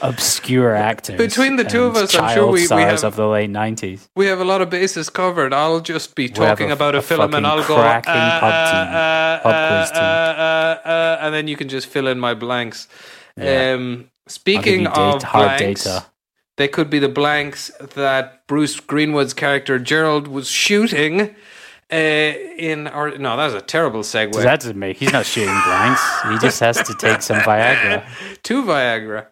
obscure actors. Between the two of us, I'm sure we- we have- of the late nineties. We have a lot of bases covered. I'll just be talking a- about a, a film and I'll go cracking uh, pub uh, team. uh, Pub quiz team. and then you can just fill in my blanks. Yeah. Um, speaking of data, blanks, data. they could be the blanks that Bruce Greenwood's character Gerald was shooting. Uh, in or no, that was a terrible segue. That doesn't make he's not shooting blanks. He just has to take some Viagra. to Viagra. Uh,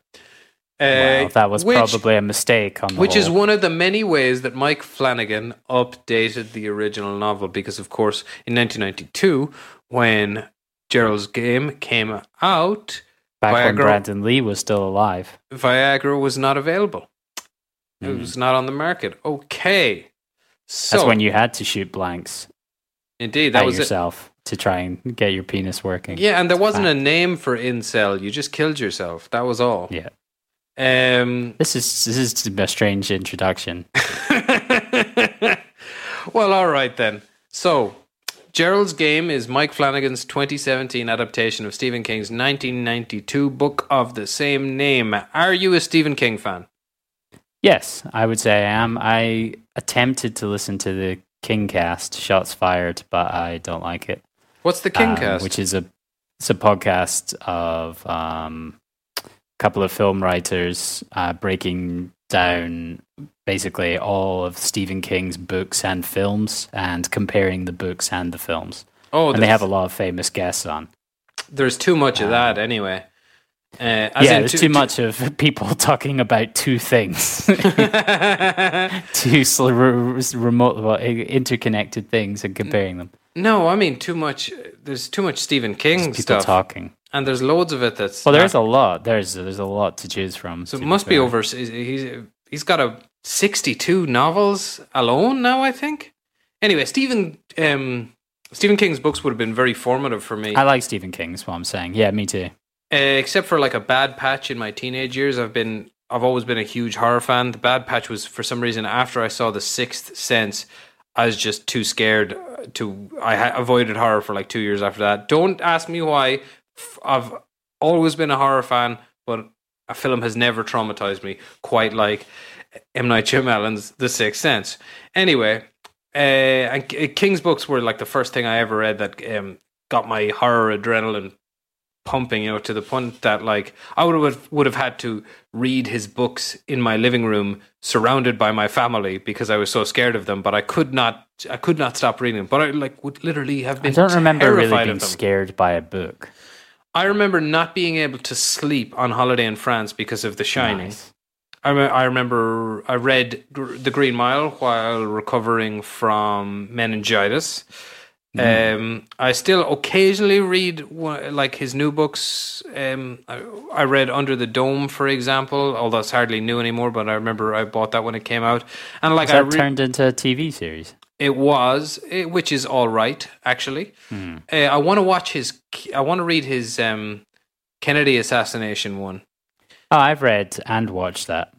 Well, that was which- probably a mistake on the Which is one of the many ways that Mike Flanagan updated the original novel because, of course, in 1992, when Gerald's Game came out, back when Viagra- Brandon Lee was still alive. Viagra was not available. It Mm. was not on the market. Okay. So, That's when you had to shoot blanks indeed, that at was it. yourself to try and get your penis working. Yeah, and there wasn't a name for incel. You just killed yourself. That was all. Yeah. Um, This is this is a strange introduction. well, all right then. So, Gerald's Game is Mike Flanagan's 2017 adaptation of Stephen King's 1992 book of the same name. Are you a Stephen King fan? Yes, I would say I am. I attempted to listen to the Kingcast, Shots Fired, but I don't like it. What's the um, Kingcast? which is a it's a podcast of um, a couple of film writers uh, breaking down basically all of Stephen King's books and films and comparing the books and the films. oh, and they have a lot of famous guests on. there's too much of that anyway. Uh, as yeah, in there's too much of people talking about two things, two remote, well, interconnected things, and comparing them. no, I mean too much. There's too much Stephen King People stuff, talking. and there's loads of it that's. Well, not- there's a lot. There's there's a lot to choose from. So it must be over. He's he's got a sixty-two novels alone now. I think. Anyway, Stephen um, Stephen King's books would have been very formative for me. I like Stephen King. Is what I'm saying. Yeah, me too. Uh, except for like a bad patch in my teenage years, I've been I've always been a huge horror fan. The bad patch was for some reason after I saw The Sixth Sense, I was just too scared to. I ha- avoided horror for like two years after that. Don't ask me why. I've always been a horror fan, but a film has never traumatized me quite like M Night Shyamalan's The Sixth Sense. Anyway, uh, and King's books were like the first thing I ever read that um, got my horror adrenaline pumping, you know, to the point that like I would have would have had to read his books in my living room, surrounded by my family, because I was so scared of them. But I could not, I could not stop reading them. But I like would literally have been. I don't remember really being scared by a book. I remember not being able to sleep on holiday in France because of The Shining. Nice. I, me- I remember I read The Green Mile while recovering from meningitis. Um, I still occasionally read one, like his new books. Um, I, I read Under the Dome, for example, although it's hardly new anymore. But I remember I bought that when it came out, and like that re- turned into a TV series? it was, it, which is all right actually. Hmm. Uh, I want to watch his. I want to read his um, Kennedy assassination one. Oh, I've read and watched that.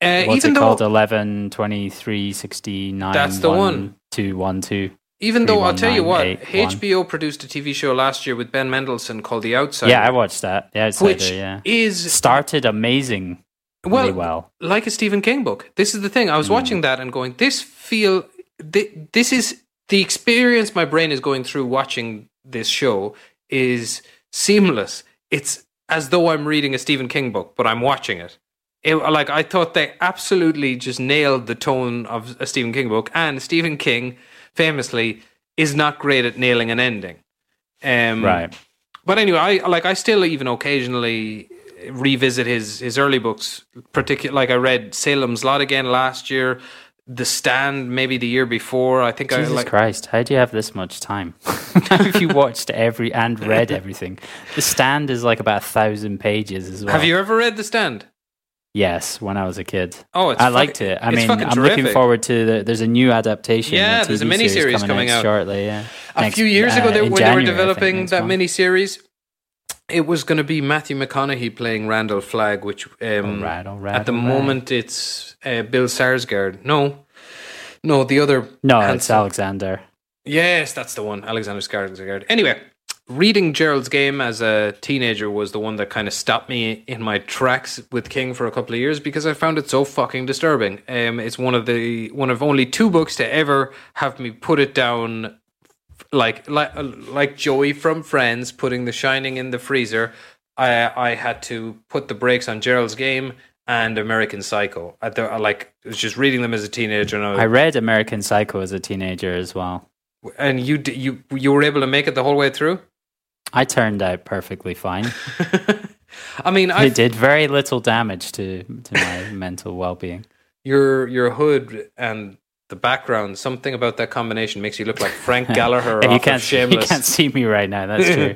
Uh, What's even it though called? 11, 23, 69. That's the one. 2, 1, 2. Even though I'll tell you what, HBO produced a TV show last year with Ben Mendelsohn called The Outsider. Yeah, I watched that. The Outsider, which yeah. is Started amazing. well, really well. like a Stephen King book. This is the thing. I was mm. watching that and going, this feel, thi- this is the experience my brain is going through watching this show is seamless. It's as though I'm reading a Stephen King book, but I'm watching it. It, like I thought they absolutely just nailed the tone of a Stephen King book, and Stephen King famously is not great at nailing an ending. Um, Right. but anyway, I like I still even occasionally revisit his his early books. Particular, like I read Salem's Lot again last year, The Stand maybe the year before. I think Jesus I like. Christ, how do you have this much time? if you watched every and read everything. The Stand is like about a thousand pages as well. Have you ever read The Stand? Yes, when I was a kid. Oh, it's I fuck- liked it. I mean, I'm looking forward to the. There's a new adaptation. Yeah, a there's a miniseries series coming out. shortly. Yeah, A Next- few years ago, uh, they, when January, they were developing that mini series, it was going to be Matthew McConaughey playing Randall Flagg, which um, All right, all right, at the right. moment it's uh, Bill Skarsgård. No, no, the other. No, it's Alexander. Yes, that's the one, Alexander Skarsgård. Anyway, reading Gerald's Game as a teenager was the one that kind of stopped me in my tracks with King for a couple of years because I found it so fucking disturbing. Um, it's one of the one of only two books to ever have me put it down, like like like Joey from Friends putting The Shining in the freezer. I I had to put the brakes on Gerald's Game and American Psycho. I, I like I was just reading them as a teenager, and I was, I read American Psycho as a teenager as well. and you you you were able to make it the whole way through. I turned out perfectly fine. I mean, I it did very little damage to to my mental well being. your your hood and the background. Something about that combination makes you look like Frank Gallagher you can't of you can't see me right now. That's true.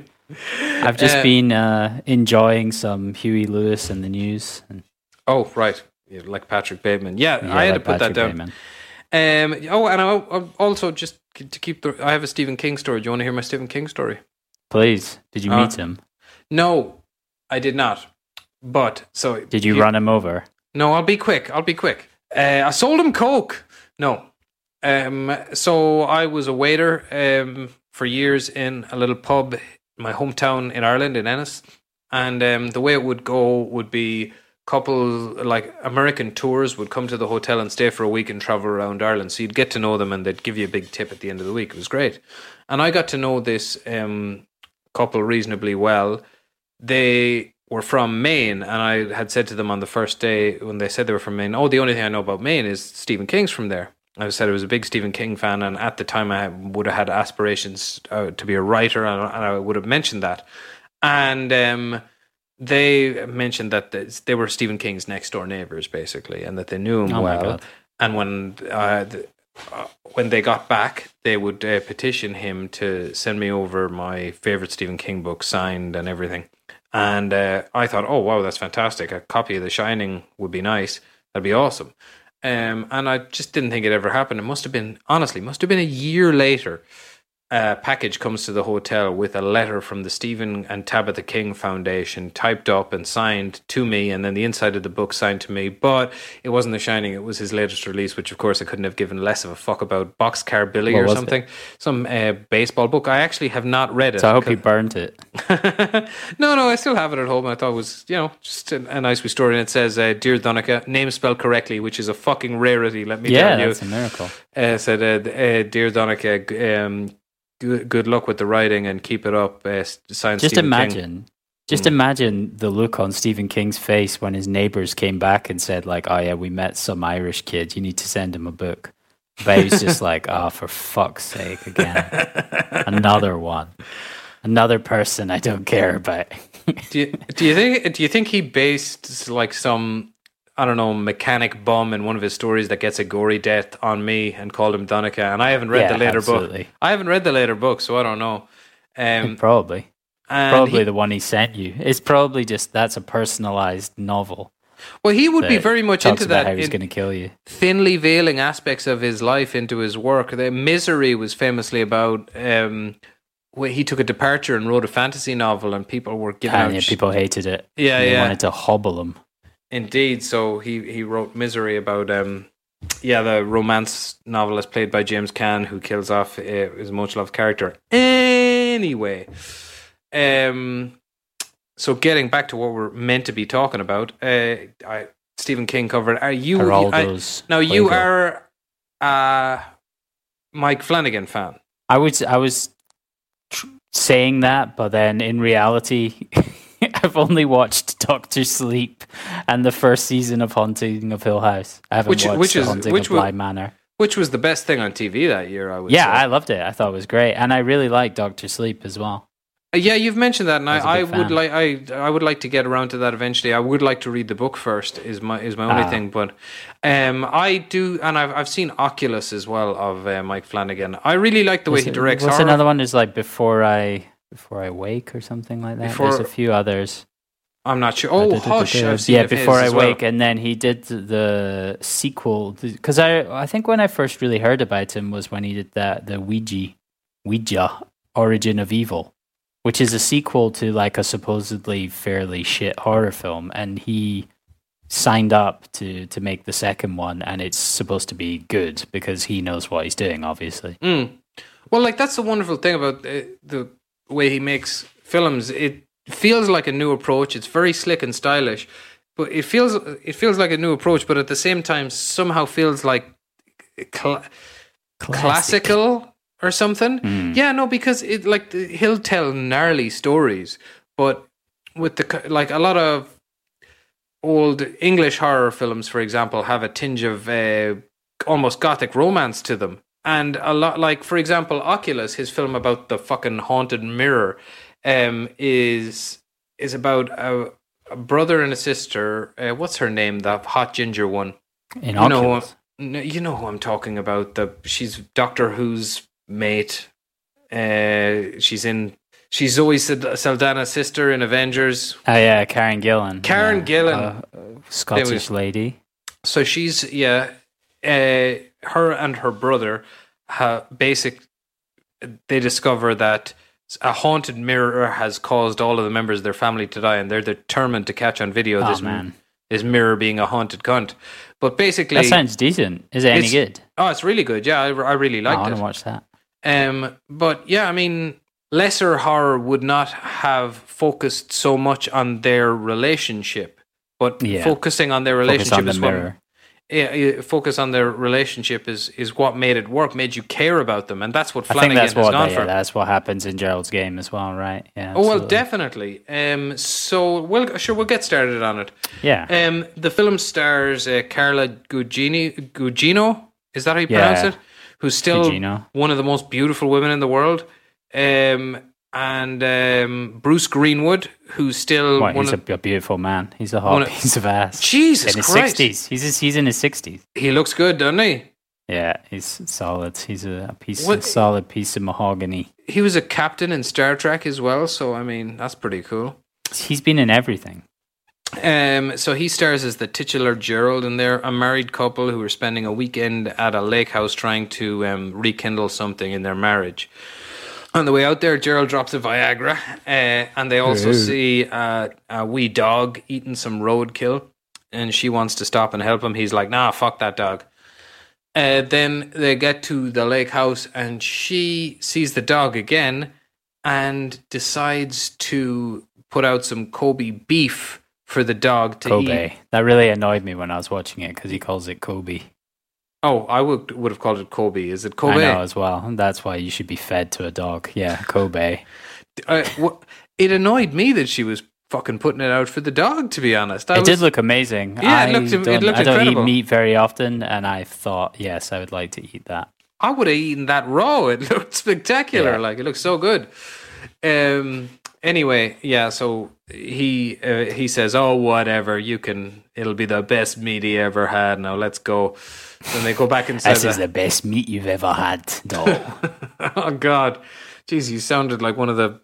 I've just Uh, been uh, enjoying some Huey Lewis and the news. And, Oh, right, yeah, like Patrick Bateman. Yeah, yeah, I had like to put Patrick that down. Bateman. Um, oh, and I, I also just to keep the. I have a Stephen King story. Do you want to hear my Stephen King story? Please, did you Uh, meet him? No, I did not. But so Did you run him over? No, I'll be quick. I'll be quick. Uh, I sold him coke. No. Um, so I was a waiter um, for years in a little pub, in my hometown in Ireland, in Ennis. And um, the way it would go would be couple like American tours would come to the hotel and stay for a week and travel around Ireland. So you'd get to know them and they'd give you a big tip at the end of the week. It was great. And I got to know this um, couple reasonably well. They were from Maine, and I had said to them on the first day when they said they were from Maine, "Oh, the only thing I know about Maine is Stephen King's from there." I said I was a big Stephen King fan, and at the time I would have had aspirations uh, to be a writer, and, and I would have mentioned that. And um, they mentioned that th- they were Stephen King's next door neighbors, basically, and that they knew him Oh well. And when uh, uh, when they got back, they would uh, petition him to send me over my favorite Stephen King book, signed and everything. And uh, I thought, oh wow, that's fantastic! A copy of The Shining would be nice. That'd be awesome. Um, and I just didn't think it ever happened. It must have been, honestly, must have been a year later. A package comes to the hotel with a letter from the Stephen and Tabitha King Foundation, typed up and signed to me, and then the inside of the book signed to me. But it wasn't The Shining; it was his latest release, which, of course, I couldn't have given less of a fuck about. Blockade Billy What or was it? something, some uh, baseball book. I actually have not read it. So I hope you burnt it. no, no, I still have it at home. I thought it was, you know, just a, a nice wee story. And it says, uh, "Dear Donica, name spelled correctly, which is a fucking rarity. Let me Yeah, tell you." yeah, that's a miracle. Uh, said, uh, uh, "Dear Donica, um, good, good luck with the writing and keep it up." Uh, s- signed Just Stephen King. imagine. Just Hmm. imagine the look on Stephen King's face when his neighbors came back and said, like, oh yeah, we met some Irish kid. You need to send him a book. But he was just like, oh, for fuck's sake, again. Another one. Another person I don't care about. do you, do you think? Do you think he based like some I don't know, mechanic bum in one of his stories that gets a gory death on me and called him Donica. And I haven't read Yeah, the later book. I haven't read the later book, so I don't know. Um, probably. Probably he- the one he sent you. It's probably just that's a personalized novel. well, he would be very much into that. how he's going to kill you. thinly veiling aspects of his life into his work. The Misery was famously about um, he took a departure and wrote a fantasy novel, and people were giving And out yeah, people hated it. Yeah, they yeah. wanted to hobble him. Indeed. So he he wrote Misery about um yeah the romance novelist played by James Caan who kills off uh, his much loved character. Anyway, um, so getting back to what we're meant to be talking about, uh, I Stephen King covered. Are you I, now? You are a Mike Flanagan fan. I was I was tr- saying that, but then in reality, I've only watched Doctor Sleep and the first season of Haunting of Hill House. I haven't Which- watched which The is- Haunting which of Bly Manor. Which was the best thing on TV that year? I would Yeah, say. I loved it. I thought it was great, and I really liked Doctor Sleep as well. Uh, Yeah, you've mentioned that, and I I, I would like I I would like to get around to that eventually. I would like to read the book first. Is my is my only Ah. thing, but um, I do, and I've I've seen Oculus as well of uh, Mike Flanagan. I really like the way he directs What's horror. another one? Is like Before I Before I Wake or something like that. Before- There's a few others. I'm not sure. Oh, Hush! Yeah, Before I as well. Wake, and then he did the, the sequel because I I think when I first really heard about him was when he did that the Ouija Ouija Origin of Evil, which is a sequel to like a supposedly fairly shit horror film, and he signed up to to make the second one, and it's supposed to be good because he knows what he's doing, obviously. Mm. Well, like that's the wonderful thing about uh, the way he makes films. It feels like a new approach. It's very slick and stylish, but it feels it feels like a new approach. But at the same time, somehow feels like cla- classical or something. Mm. Yeah, no, because it like he'll tell gnarly stories, but with the like a lot of old English horror films, for example, have a tinge of uh, almost gothic romance to them. And a lot, like for example, Oculus, his film about the fucking haunted mirror, um, is is about a, a brother and a sister. Uh, what's her name? The hot ginger one. In You know, Oculus. No, you know who I'm talking about. The she's Doctor Who's mate. Uh, she's in. She's Zoe Sald- Saldana's sister in Avengers. Oh yeah, Karen Gillan. Karen yeah. Gillan. Uh, Scottish lady. So she's yeah. Uh, her and her brother, ha, basic. They discover that a haunted mirror has caused all of the members of their family to die, and they're determined to catch on video Oh this man, this mirror being a haunted cunt. But basically, that sounds decent. Is it any good? oh, it's really good. Yeah, I, I really I liked want it. to watch that. Um, but yeah, I mean, lesser horror would not have focused so much on their relationship, but Yeah. focusing on their relationship on the is mirror. Yeah, yeah, focus on their relationship is is what made it work, made you care about them, and that's what I Flanagan think that's has what gone yeah, for. that's what happens in Gerald's game as well, right? Yeah. oh well, definitely. Um, so well, sure, we'll get started on it. Yeah. Um, the film stars uh, Carla Gugino. Gugino, is that how you pronounce Yeah. it? Who's still Gugino. one of the most beautiful women in the world. Um, and um, Bruce Greenwood, who's still one he's of a, beautiful man. He's a of- piece of ass. Jesus in his sixties. He's he's in his sixties. he looks good, doesn't he? Yeah, he's solid. He's a, a piece, What- a solid piece of mahogany. He was a captain in Star Trek as well, so I mean that's pretty cool. He's been in everything. Um, so he stars as the titular Gerald, and they're a married couple who are spending a weekend at a lake house trying to um, rekindle something in their marriage. On the way out there, Gerald drops a Viagra, uh, and they also Ooh. see uh, a wee dog eating some roadkill, and she wants to stop and help him. He's like, "Nah, fuck that dog." Uh, then they get to the lake house, and she sees the dog again, and decides to put out some Kobe beef for the dog to eat. Kobe. That really annoyed me when I was watching it because he calls it Kobe. Oh, I would would have called it Kobe. Is it Kobe? I know as well. That's why you should be fed to a dog. Yeah, Kobe. Uh, wha- it annoyed me that she was fucking putting it out for the dog. To be honest, I it was, did look amazing. Yeah, it I looked- it looked I don't incredible. eat meat very often, and I thought, yes, I would like to eat that. I would have eaten that raw. It looked spectacular. Yeah. Like it looked so good. Um, Anyway, yeah. So he uh, he says, "Oh, whatever. You can. It'll be the best meat he ever had. Now let's go." Then they go back inside. This is the- best meat you've ever had. Oh God, jeez, you sounded like one of the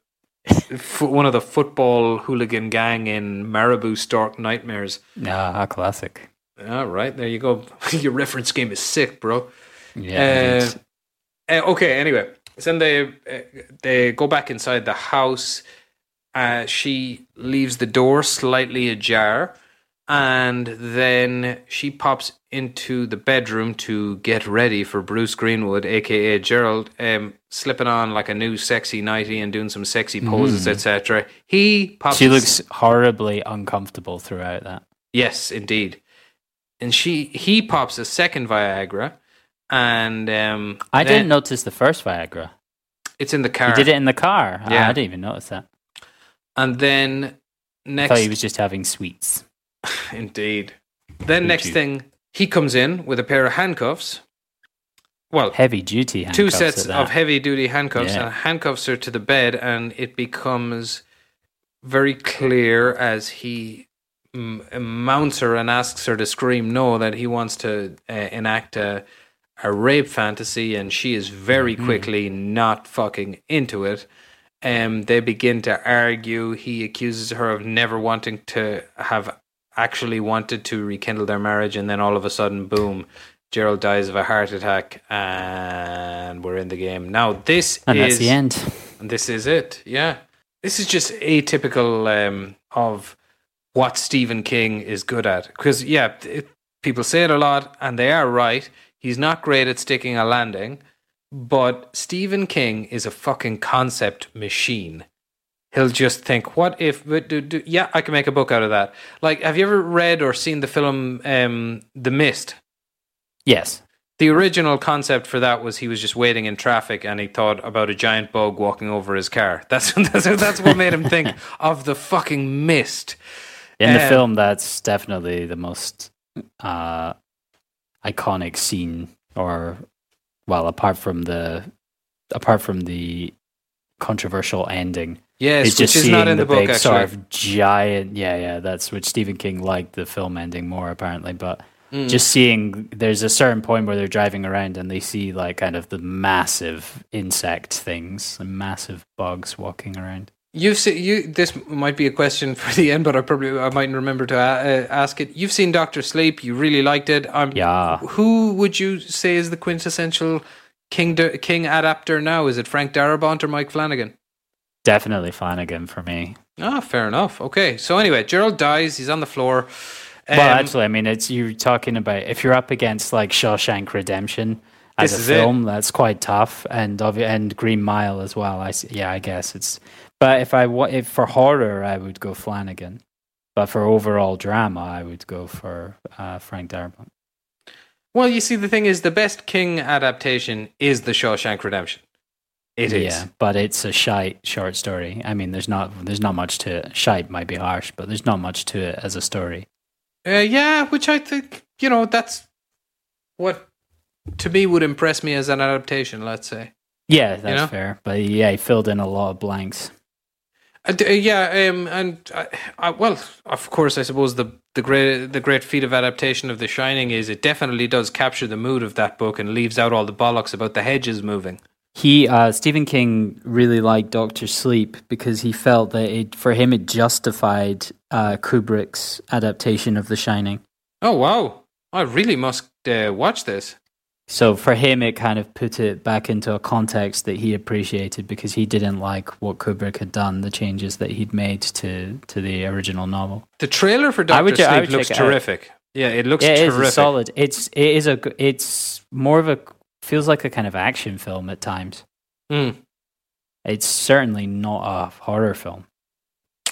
one of the football hooligan gang in Marabou Stork Nightmares. ah, classic. All right, there you go. Your reference game is sick, bro. Yeah. Uh, uh, okay. Anyway, so then they uh, they go back inside the house. Uh, she leaves the door slightly ajar, and then she pops into the bedroom to get ready for Bruce Greenwood, aka Gerald, um, slipping on like a new sexy nightie and doing some sexy poses, etc. He pops. she looks horribly uncomfortable throughout that. Yes, indeed. And she he pops a second Viagra, and um, I didn't notice the first Viagra. It's in the car. He did it in the car. Ah, Yeah. I didn't even notice that. And then I next, thought he was just having sweets. indeed. Then Would next you? thing, he comes in with a pair of handcuffs. Well, Heavy duty two sets of heavy duty handcuffs, Yeah. and handcuffs her to the bed, and it becomes very clear as he m- mounts her and asks her to scream no that he wants to uh, enact a a rape fantasy, and she is very Mm-hmm. quickly not fucking into it. Um, they begin to argue. He accuses her of never wanting to have actually wanted to rekindle their marriage, and then all of a sudden, boom, Gerald dies of a heart attack, and we're in the game. Now, this and is that's the end. and this is it. Yeah. This is just atypical um, of what Stephen King is good at. Because, yeah, it, people say it a lot, and they are right. He's not great at sticking a landing, but Stephen King is a fucking concept machine. He'll just think, what if, do, do, yeah, I can make a book out of that. Like, have you ever read or seen the film um, The Mist? Yes. The original concept for that was he was just waiting in traffic and he thought about a giant bug walking over his car. That's that's, that's what made him think of the fucking mist. In the Um, film, that's definitely the most uh, iconic scene, or well, apart from the apart from the controversial ending, Yes, it's which just is seeing not in the, book big actually. sort of giant. Yeah, yeah, that's which Stephen King liked the film ending more apparently, but. Mm. Just seeing, there's a certain point where they're driving around and they see like kind of the massive insect things, the massive bugs walking around. You've seen you. This might be a question for the end, but I probably I mightn't remember to uh, ask it. You've seen Doctor Sleep. You really liked it. Um, Yeah. Who would you say is the quintessential King King adapter now? Is it Frank Darabont or Mike Flanagan? Definitely Flanagan for me. Ah, fair enough. Okay, so anyway, Gerald dies. He's on the floor. Well, Um, actually, I mean, it's you're talking about if you're up against like Shawshank Redemption as a is it. film, that's quite tough, and and Green Mile as well. I yeah, I guess it's. But if I if for horror, I would go Flanagan, but for overall drama, I would go for uh, Frank Darabont. Well, you see, the thing is, the best King adaptation is The Shawshank Redemption. It is. Yeah, but it's a shite short story. I mean, there's not there's not much to it. Shite might be harsh, but there's not much to it as a story. Uh, yeah, which I think, you know, that's what to me would impress me as an adaptation, let's say. Yeah, that's know? fair. But yeah, he filled in a lot of blanks. Uh, uh, yeah, um, and I, I, well, of course, I suppose the the great the great feat of adaptation of The Shining is it definitely does capture the mood of that book and leaves out all the bollocks about the hedges moving. He uh, Stephen King really liked Doctor Sleep because he felt that it for him it justified uh, Kubrick's adaptation of The Shining. Oh wow, I really must uh, watch this. So for him, it kind of put it back into a context that he appreciated because he didn't like what Kubrick had done, the changes that he'd made to to the original novel. The trailer for Doctor would- Sleep looks check it out. terrific. Yeah, it looks Yeah, it is terrific. it's solid. It's it is a it's more of a feels like a kind of action film at times. Mm. It's certainly not a horror film.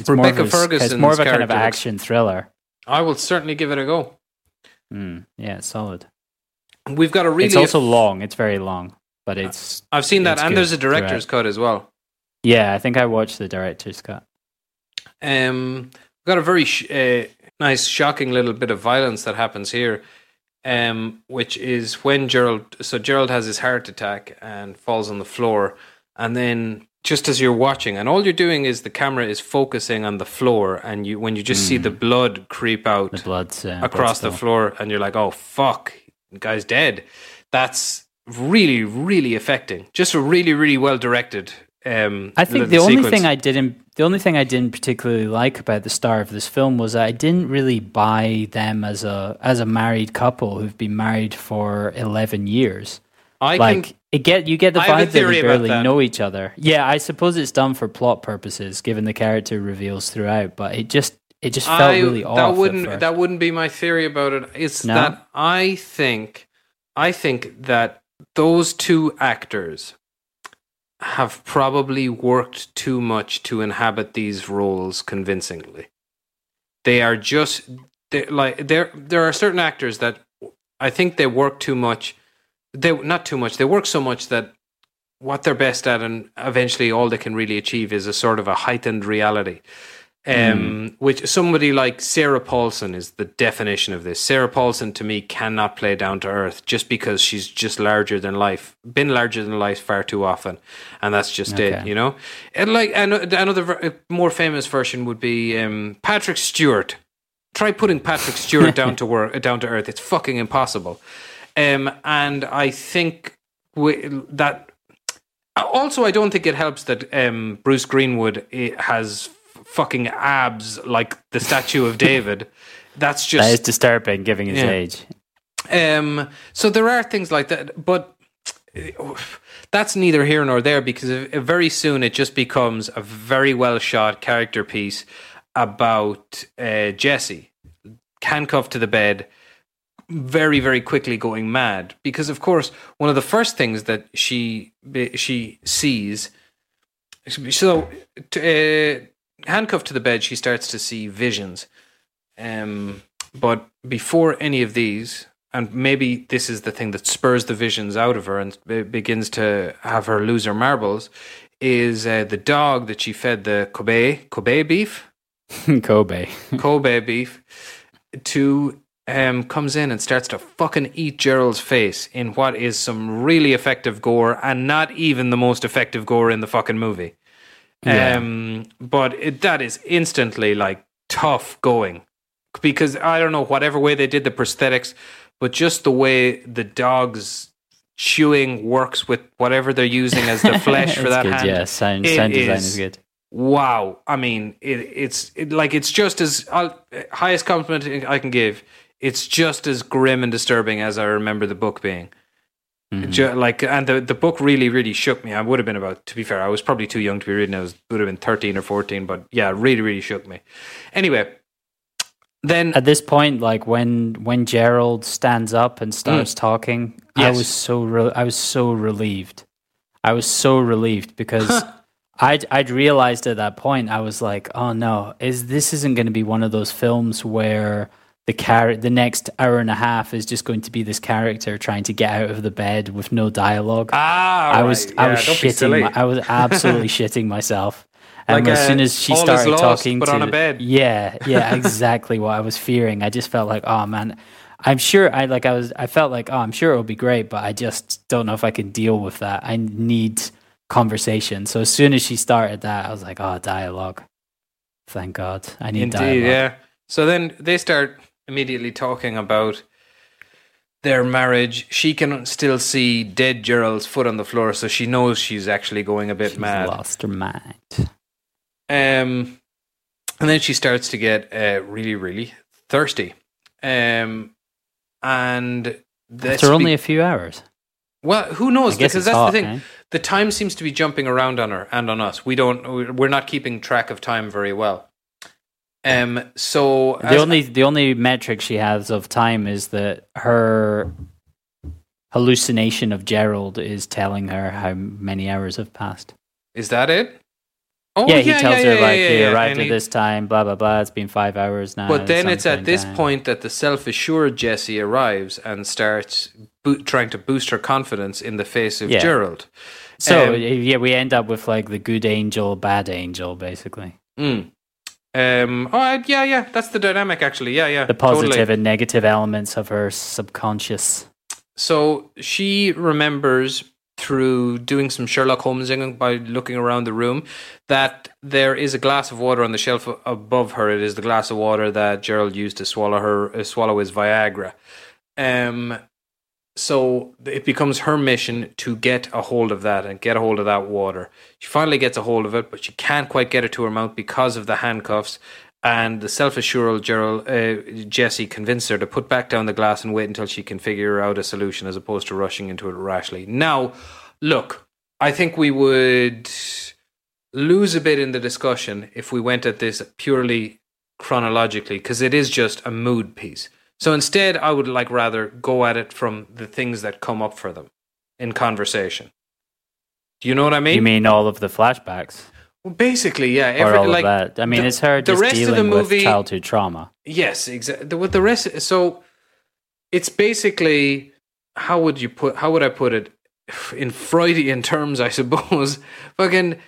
It's Rebecca more of a, s- It's more of a kind of action thriller. I will certainly give it a go. Mm, yeah, solid. We've got a really. it's also long. It's very long, but it's I've seen that, and there's a director's cut as well. yeah. I think I watched the director's cut. Um, we've got a very sh- uh, nice, shocking little bit of violence that happens here, um, which is when Gerald. So Gerald has his heart attack and falls on the floor, and then just as you're watching, and all you're doing is the camera is focusing on the floor, and you when you just see the blood creep out The blood's uh, across the floor, and you're like, "Oh fuck, guy's dead." That's really, really affecting. Just a really, really well directed. Um, I think the only sequence. thing I didn't the only thing I didn't particularly like about the star of this film was that I didn't really buy them as a as a married couple who've been married for eleven years. I like can, it get you get the vibe that they barely that. know each other. Yeah, I suppose it's done for plot purposes, given the character reveals throughout. But it just it just felt I, really off. that wouldn't that wouldn't be my theory about it. It's No? that I think I think that those two actors have probably worked too much to inhabit these roles convincingly. They are just they're like there there are certain actors that I think they work too much. They not too much. They work so much that what they're best at and eventually all they can really achieve is a sort of a heightened reality. Um, which somebody like Sarah Paulson is the definition of this. Sarah Paulson to me cannot play down to earth just because she's just larger than life, been larger than life far too often, and that's just it, you know. And like ano- another more famous version would be um, Patrick Stewart. Try putting Patrick Stewart down to work, down to earth. It's fucking impossible. Um, and I think we, that also, I don't think it helps that um, Bruce Greenwood eh, has fucking abs like the statue of David. That's just that is disturbing, given his Yeah. age. um. So there are things like that, but eh, that's neither here nor there because very soon it just becomes a very well shot character piece about uh, Jessie handcuffed to the bed very very quickly going mad because of course one of the first things that she she sees so uh, handcuffed to the bed she starts to see visions um but before any of these and maybe this is the thing that spurs the visions out of her and be- begins to have her lose her marbles is uh, the dog that she fed the Kobe Kobe beef Kobe. Kobe beef to um comes in and starts to fucking eat Gerald's face in what is some really effective gore and not even the most effective gore in the fucking movie. Yeah. Um but it, that is instantly like tough going because I don't know whatever way they did the prosthetics but just the way the dog's chewing works with whatever they're using as the flesh for that good, hand Yeah, sound, sound design is- is good. wow i mean it, it's it, like it's just as I'll, highest compliment i can give it's just as grim and disturbing as i remember the book being Mm-hmm. Like and the, the book really really shook me i would have been about to be fair i was probably too young to be reading i was would have been 13 or 14 but yeah really really shook me anyway then At this point, like when when Gerald stands up and starts talking, I Mm. Was so re- I was so relieved. I was so relieved because I'd I'd realized at that point I was like, oh no, is this isn't going to be one of those films where the char- the next hour and a half is just going to be this character trying to get out of the bed with no dialogue. ah I was right. I Yeah, was shitting my, I was absolutely shitting myself. And Like, as uh, soon as she started lost, talking but to on a bed. yeah, yeah, exactly what I was fearing. I just felt like, oh man, I'm sure I like I was I felt like, oh, I'm sure it'll be great, but I just don't know if I can deal with that. I need conversation. So as soon as she started that, I was like, oh, dialogue. Thank God. I need Indeed, dialogue. yeah. So then they start immediately talking about their marriage. She can still see dead Gerald's foot on the floor, so she knows she's actually going a bit She's mad. lost her mind. Um, and then she starts to get uh, really, really thirsty. Um, and that's After only be- a few hours. well, who knows? Because that's hot, the thing. eh? The time seems to be jumping around on her and on us. We don't. We're not keeping track of time very well. Um. So The only the only metric she has of time is that her hallucination of Gerald is telling her how many hours have passed. Is that it? Oh, yeah, he tells her yeah, like yeah, they yeah. arrived at he- this time, blah blah blah. It's been five hours now. But then it's at this down. point that the self-assured Jessie arrives and starts bo- trying to boost her confidence in the face of Yeah. Gerald. So um, yeah, we end up with like the good angel, bad angel, basically. Mm. Um. Oh, yeah, yeah. That's the dynamic, actually. Yeah, yeah. The positive totally. and negative elements of her subconscious. So she remembers through doing some Sherlock Holmesing by looking around the room that there is a glass of water on the shelf above her. It is the glass of water that Gerald used to swallow her uh, swallow his Viagra. Um, so it becomes her mission to get a hold of that and get a hold of that water. She finally gets a hold of it, but she can't quite get it to her mouth because of the handcuffs. And the self-assured Gerald, uh, Jessie convinced her to put back down the glass and wait until she can figure out a solution, as opposed to rushing into it rashly. Now, look, I think we would lose a bit in the discussion if we went at this purely chronologically, because it is just a mood piece. So instead, I would like rather go at it from the things that come up for them in conversation. Do you know what I mean? You mean all of the flashbacks? Well, basically, yeah. or all like, of that? I mean, the- it's her the rest of the dealing movie- with childhood trauma. Yes, exactly. With the rest, so it's basically how would you put? How would I put it? In Freudian terms, I suppose. Fucking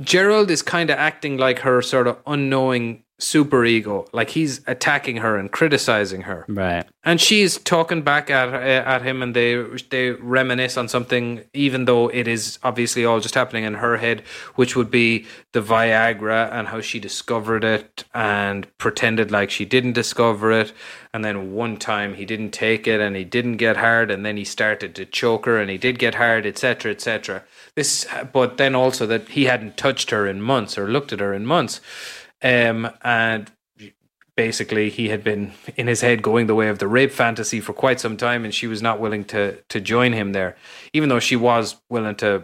Gerald is kind of acting like her sort of unknowing super ego, like he's attacking her and criticizing her. Right. and she's talking back at at him, and they they reminisce on something, even though it is obviously all just happening in her head, which would be the Viagra and how she discovered it and pretended like she didn't discover it, and then one time he didn't take it and he didn't get hard, and then he started to choke her and he did get hard, etc., etc. This, but then also that he hadn't touched her in months or looked at her in months, um, and basically he had been in his head going the way of the rape fantasy for quite some time and she was not willing to to join him there even though she was willing to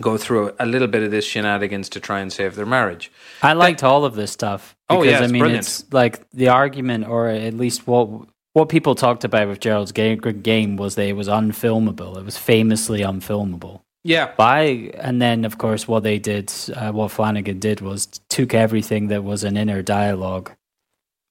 go through a little bit of this shenanigans to try and save their marriage I liked all of this stuff. Oh, because, yeah, I mean, brilliant. it's like the argument, or at least what what people talked about with Gerald's game, game was that it was unfilmable. It was famously unfilmable. Yeah By and then, of course, what they did, uh, what Flanagan did, was took everything that was an inner dialogue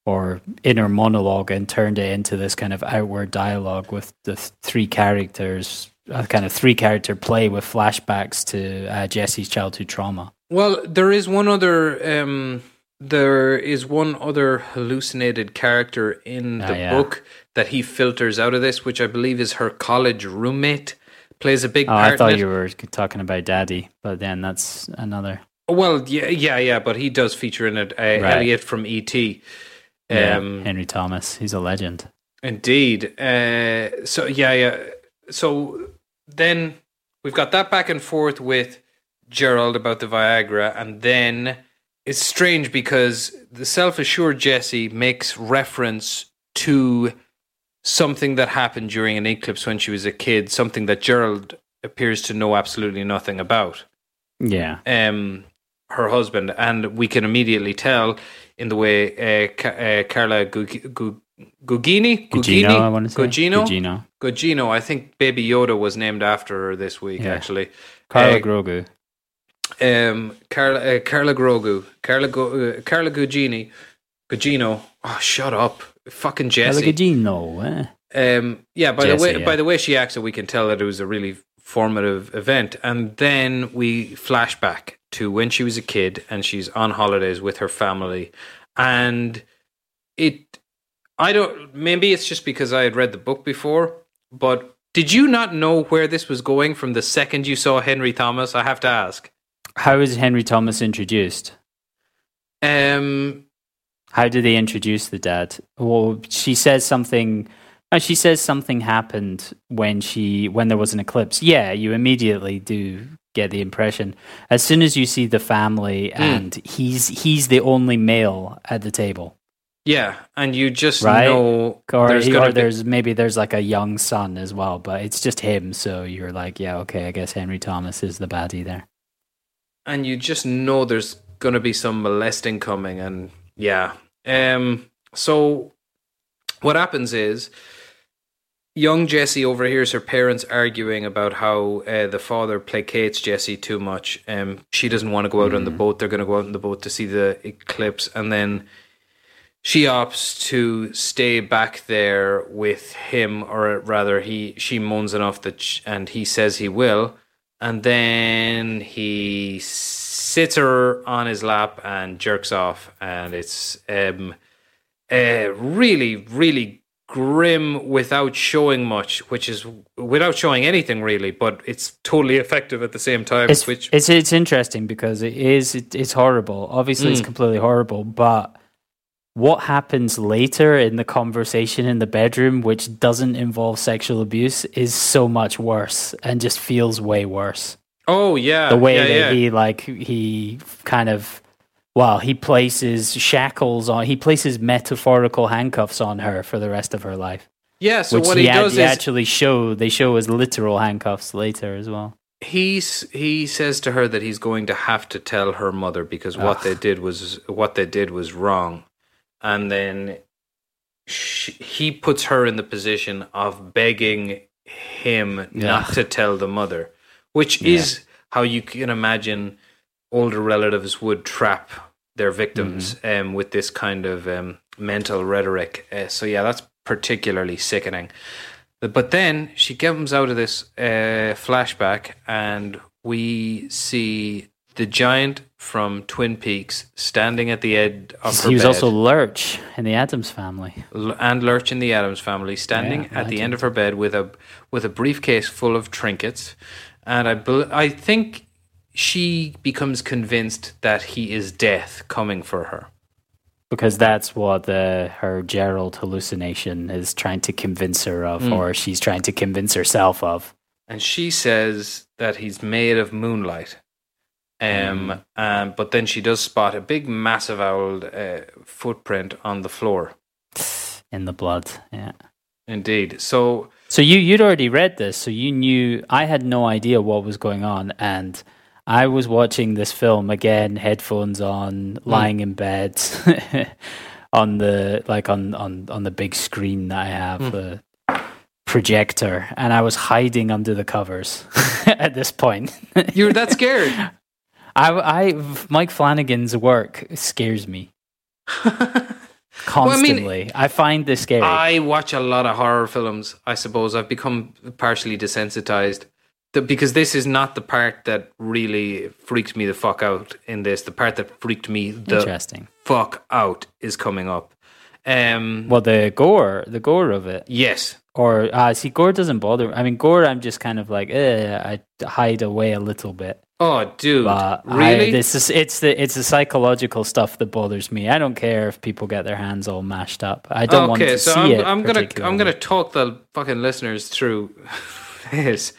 or inner monologue and turned it into this kind of outward dialogue with the th- three characters, a kind of three character play with flashbacks to uh, Jessie's childhood trauma. well there is one other um there is one other hallucinated character in Ah, the yeah. book that he filters out of this which i believe is her college roommate plays a big Oh, part I thought you were talking about Daddy, but then that's another. well yeah yeah yeah but he does feature in it uh, Right. elliot from et Yeah, um Henry Thomas. He's a legend. Indeed. Uh, so yeah, yeah. So then we've got that back and forth with Gerald about the Viagra, and then it's strange because the self-assured Jessie makes reference to something that happened during an eclipse when she was a kid, something that Gerald appears to know absolutely nothing about Yeah. um, her husband, and we can immediately tell in the way uh, Ca- uh, Carla Gug- Gug- Gugini, Gugino, I want to say. Gugino, Gugino. Gugino. I think Baby Yoda was named after her this week. Yeah. Actually, Carla Uh, Grogu. um, Carla uh, Carla Grogu, Carla Go- uh, Carla Gugini, Gugino. Oh, shut up, fucking Jessie. Gugino. Eh? Um, yeah, by Jessie, the way, yeah. by the way she acts it, we can tell that it was a really formative event. And then we flash back to when she was a kid and she's on holidays with her family, and it. I don't. Maybe it's just because I had read the book before, but did you not know where this was going from the second you saw Henry Thomas? I have to ask. How is Henry Thomas introduced? Um, How do they introduce the dad? Well, she says something. She says something happened when she when there was an eclipse. Yeah, you immediately do get the impression as soon as you see the family Hmm. and he's he's the only male at the table, yeah, and you just Right. know or, there's he- or be- there's maybe there's like a young son as well, but it's just him. So you're like, yeah, okay, I guess Henry Thomas is the baddie there. and you just know there's gonna be some molesting coming and yeah um so what happens is young jessie overhears her parents arguing about how uh, the father placates jessie too much. Um she doesn't want to go out on the boat they're going to go out on the boat to see the eclipse and then she opts to stay back there with him or rather he she moans enough that sh- and he says he will and then he sits her on his lap and jerks off and it's um a really really grim without showing much, which is without showing anything really, but it's totally effective at the same time. It's which it's it's interesting because it is it, it's horrible. Obviously, it's Mm. completely horrible. But what happens later in the conversation in the bedroom, which doesn't involve sexual abuse, is so much worse and just feels way worse. Oh yeah, the way yeah, that yeah. he like he kind of well he places shackles on he places metaphorical handcuffs on her for the rest of her life. Yeah. So which what he, ad- does he is actually show they show as literal handcuffs later as well. He's he says to her that he's going to have to tell her mother because what they did was what they did was wrong. And then she, he puts her in the position of begging him not to tell the mother which is how you can imagine older relatives would trap their victims um, with this kind of um, mental rhetoric. Uh, so yeah that's particularly sickening. But then she comes out of this uh, flashback, and we see the giant from Twin Peaks standing at the edge of her he was bed, also lurch in the addams family. L- and Lurch in the Addams family, standing Yeah, at the end of her bed with a with a briefcase full of trinkets, and I I think she becomes convinced that he is death coming for her. because that's what the her gerald hallucination is trying to convince her of Mm. or she's trying to convince herself of and she says that he's made of moonlight. Um, Mm. um, but then she does spot a big, massive owl uh, footprint on the floor. in the blood yeah Indeed. So So you you'd already read this, so you knew I had no idea what was going on, and I was watching this film again, headphones on, mm. lying in bed, on the like on on on the big screen that I have, mm. the projector, and I was hiding under the covers at this point. you're that scared. I, I Mike Flanagan's work scares me I mean- constantly. I, find this scary. I watch a lot of horror films. I suppose I've become partially desensitized because this is not the part that really freaks me the fuck out in this. The part that freaked me the Interesting. fuck out is coming up. Um, Well, the gore, the gore of it. yes, Or uh, see, gore doesn't bother. I mean, gore, I'm just kind of like, eh, I hide away a little bit. Oh, dude, But really? I, this is it's the it's the psychological stuff that bothers me. I don't care if people get their hands all mashed up. I don't want okay, to so see I'm, it. I'm gonna I'm gonna talk the fucking listeners through this.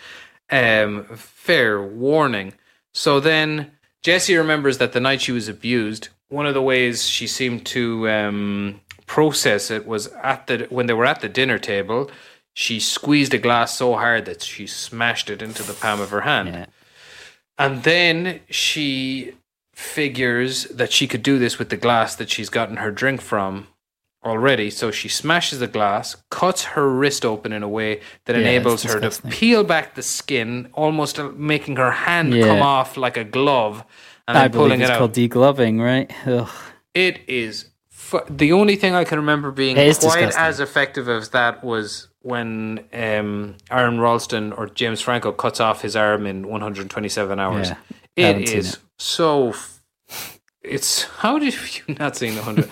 Um, fair warning. So then Jessie remembers that the night she was abused, one of the ways she seemed to um, process it was at the when they were at the dinner table. She squeezed a glass so hard that she smashed it into the palm of her hand. Yeah. And then she figures that she could do this with the glass that she's gotten her drink from already. So she smashes the glass, cuts her wrist open in a way that Yeah, enables her to peel back the skin, almost making her hand Yeah. come off like a glove and I then believe pulling it's it out. called degloving, right? Ugh. It is fu- the only thing I can remember being quite disgusting. as effective as that was when um, Aron Ralston or James Franco cuts off his arm in 127 hours. Yeah, it is so. It's how did you not seen the hundred?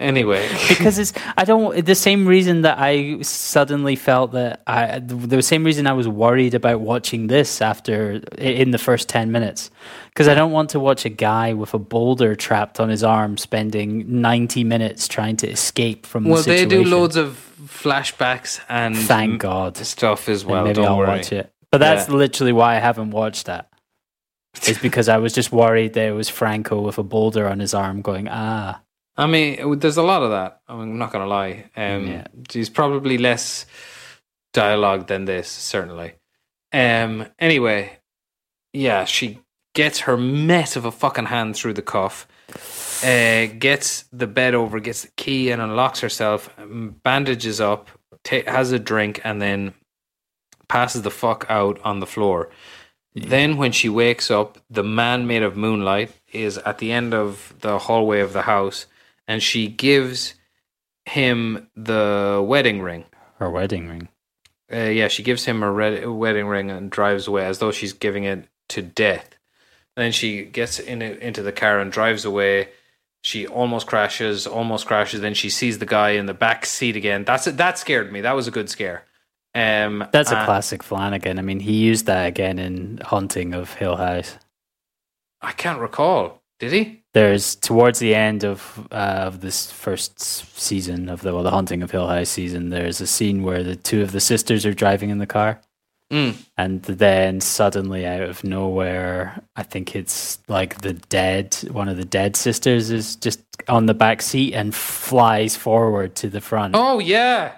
anyway, because it's I don't the same reason that I suddenly felt that I the same reason I was worried about watching this after in the first 10 minutes because I don't want to watch a guy with a boulder trapped on his arm spending 90 minutes trying to escape from well, the they do loads of flashbacks and thank God stuff as And well. maybe don't I'll worry. watch it but that's Yeah. literally why I haven't watched that it's because I was just worried that it was Franco with a boulder on his arm going ah I mean, there's a lot of that. I mean, I'm not going to lie. Um, Yeah. There's probably less dialogue than this, certainly. Um, anyway, yeah, she gets her mess of a fucking hand through the cuff, uh, gets the bed over, gets the key, and unlocks herself, bandages up, ta- has a drink, and then passes the fuck out on the floor. Then, when she wakes up, the man made of moonlight is at the end of the hallway of the house, and she gives him the wedding ring. her wedding ring Uh, yeah, she gives him a red, wedding ring and drives away as though she's giving it to death. Then she gets in into the car and drives away. she almost crashes, almost crashes. Then she sees the guy in the back seat again. That's that scared me. That was a good scare. Um, That's a and classic Flanagan. I mean, he used that again in Haunting of Hill House. I can't recall. Did he? There's towards the end of uh, of this first season of the well, the Haunting of Hill House season. There's a scene where the two of the sisters are driving in the car, Mm. and then suddenly out of nowhere, I think it's like the dead one of the dead sisters is just on the back seat and flies forward to the front. Oh yeah.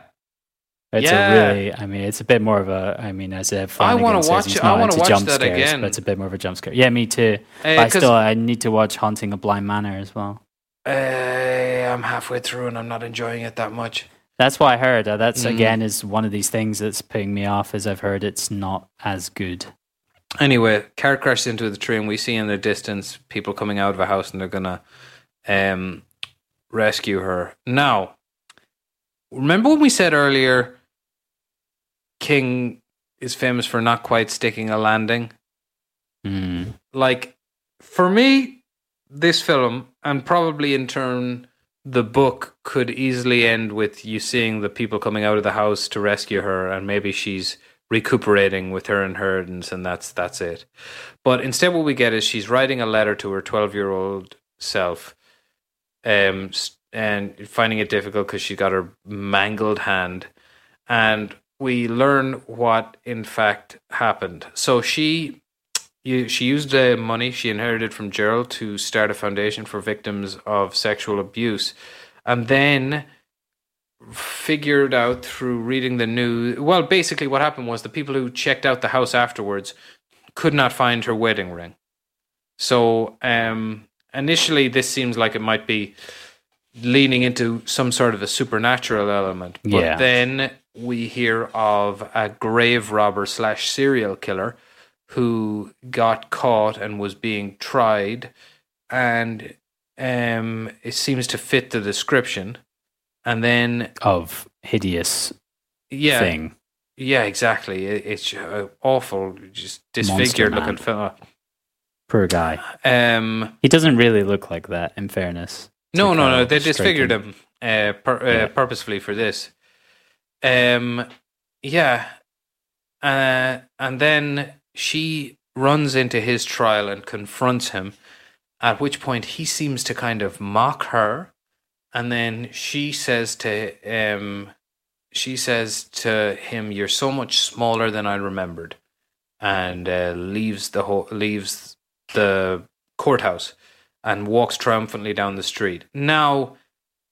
It's Yeah. a really, I mean, it's a bit more of a, I mean, as a Flanagan wanna watch- it. I wanna into watch jump that scares, again. But it's a bit more of a jump scare. Yeah, me too. Uh, I still, I need to watch Haunting of Bly Manor as well. uh, I'm halfway through and I'm not enjoying it that much. That's what I heard. Uh, that's Mhm. again is one of these things that's putting me off. Is I've heard it's not as good. Anyway, car crashes into the tree, and we see in the distance people coming out of a house, and they're gonna um, rescue her. Now, remember when we said earlier, King is famous for not quite sticking a landing. Mm. Like for me, this film, and probably in turn, the book could easily end with you seeing the people coming out of the house to rescue her, and maybe she's recuperating with her inheritance, and that's that's it. But instead, what we get is she's writing a letter to her twelve-year-old self, um, and finding it difficult because she got her mangled hand, and we learn what in fact happened. So she she used the money she inherited from Gerald to start a foundation for victims of sexual abuse, and then figured out through reading the news. Well, basically, what happened was the people who checked out the house afterwards could not find her wedding ring. So, um, initially, this seems like it might be leaning into some sort of a supernatural element, but Yeah. then we hear of a grave robber slash serial killer who got caught and was being tried, and um, it seems to fit the description. And then, Of hideous yeah, thing. yeah, exactly. It, it's uh, awful, just disfigured looking fella. Poor guy. Um, He doesn't really look like that. In fairness. no, no, no. They disfigured Stricken. him uh, pur- uh, purposefully for this. Um, yeah, uh, and then she runs into his trial and confronts him. At which point he seems to kind of mock her, and then she says to um, she says to him, "You're so much smaller than I remembered," and uh, leaves the whole leaves the courthouse and walks triumphantly down the street. Now,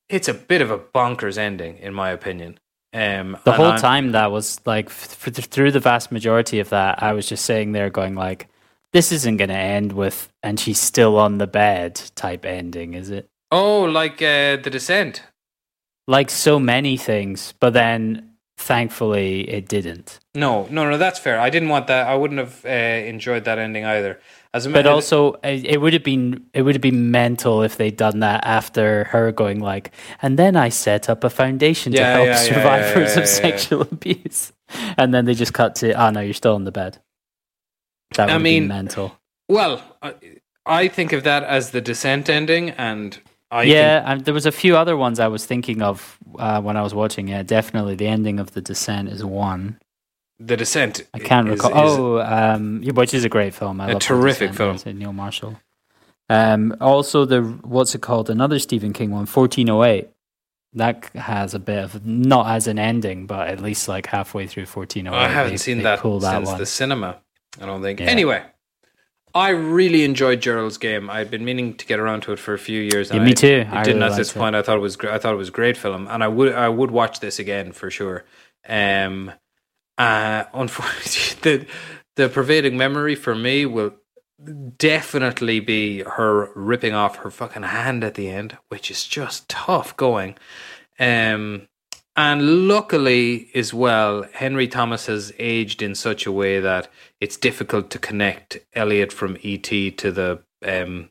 it's a bit of a bonkers ending, in my opinion. Um, The whole I'm- time that was like f- f- through the vast majority of that, I was just sitting there going like, "This isn't going to end with," and she's still on the bed type ending, is it? Oh, like uh, the descent. Like so many things, but then thankfully it didn't. No, no, no. That's fair. I didn't want that. I wouldn't have uh, enjoyed that ending either. As a But also, it it would have been it would have been mental if they'd done that after her going like, and then I set up a foundation to Yeah, help yeah, survivors yeah, of sexual abuse, and then they just cut to, oh no, you're still in the bed. That would I have mean, been mental. well, I, I think of that as the descent ending, and I yeah, and there was a few other ones I was thinking of uh, when I was watching. Yeah, definitely the ending of the descent is one. The descent. I can't recall. oh, um, yeah, which is a great film. I A terrific Descent, film. it's Neil Marshall. Um, also the what's it called? Another Stephen King one, 1408. That has a bit of not as an ending, but at least like halfway through 1408. I haven't they- seen they that that since one. the cinema. I don't think. Yeah. Anyway, I really enjoyed Gerald's game. I'd been meaning to get around to it for a few years. Yeah, me too. I I didn't really at this it. point. I thought it was. I thought it was a great film, and I would. I would watch this again for sure. Um, uh, unfortunately, the the pervading memory for me will definitely be her ripping off her fucking hand at the end, which is just tough going. Um, and luckily, as well, Henry Thomas has aged in such a way that it's difficult to connect Elliot from ET to the um,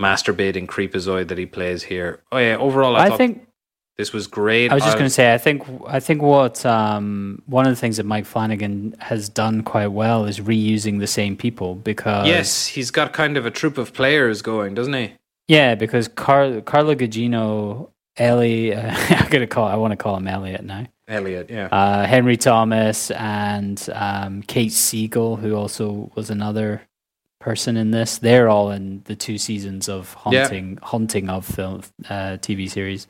masturbating creepazoid that he plays here. Oh yeah, overall, I, I thought think this was great. I was just going to say, I think I think what um, one of the things that Mike Flanagan has done quite well is reusing the same people because yes, he's got kind of a troupe of players going, doesn't he? Yeah, because Car- Carla Gugino, Ellie, uh, I'm gonna call. I want to call him Elliot now. Elliot, yeah. Uh, Henry Thomas and um, Kate Siegel, who also was another person in this. They're all in the two seasons of Yeah. Haunting, Haunting of film uh, TV series.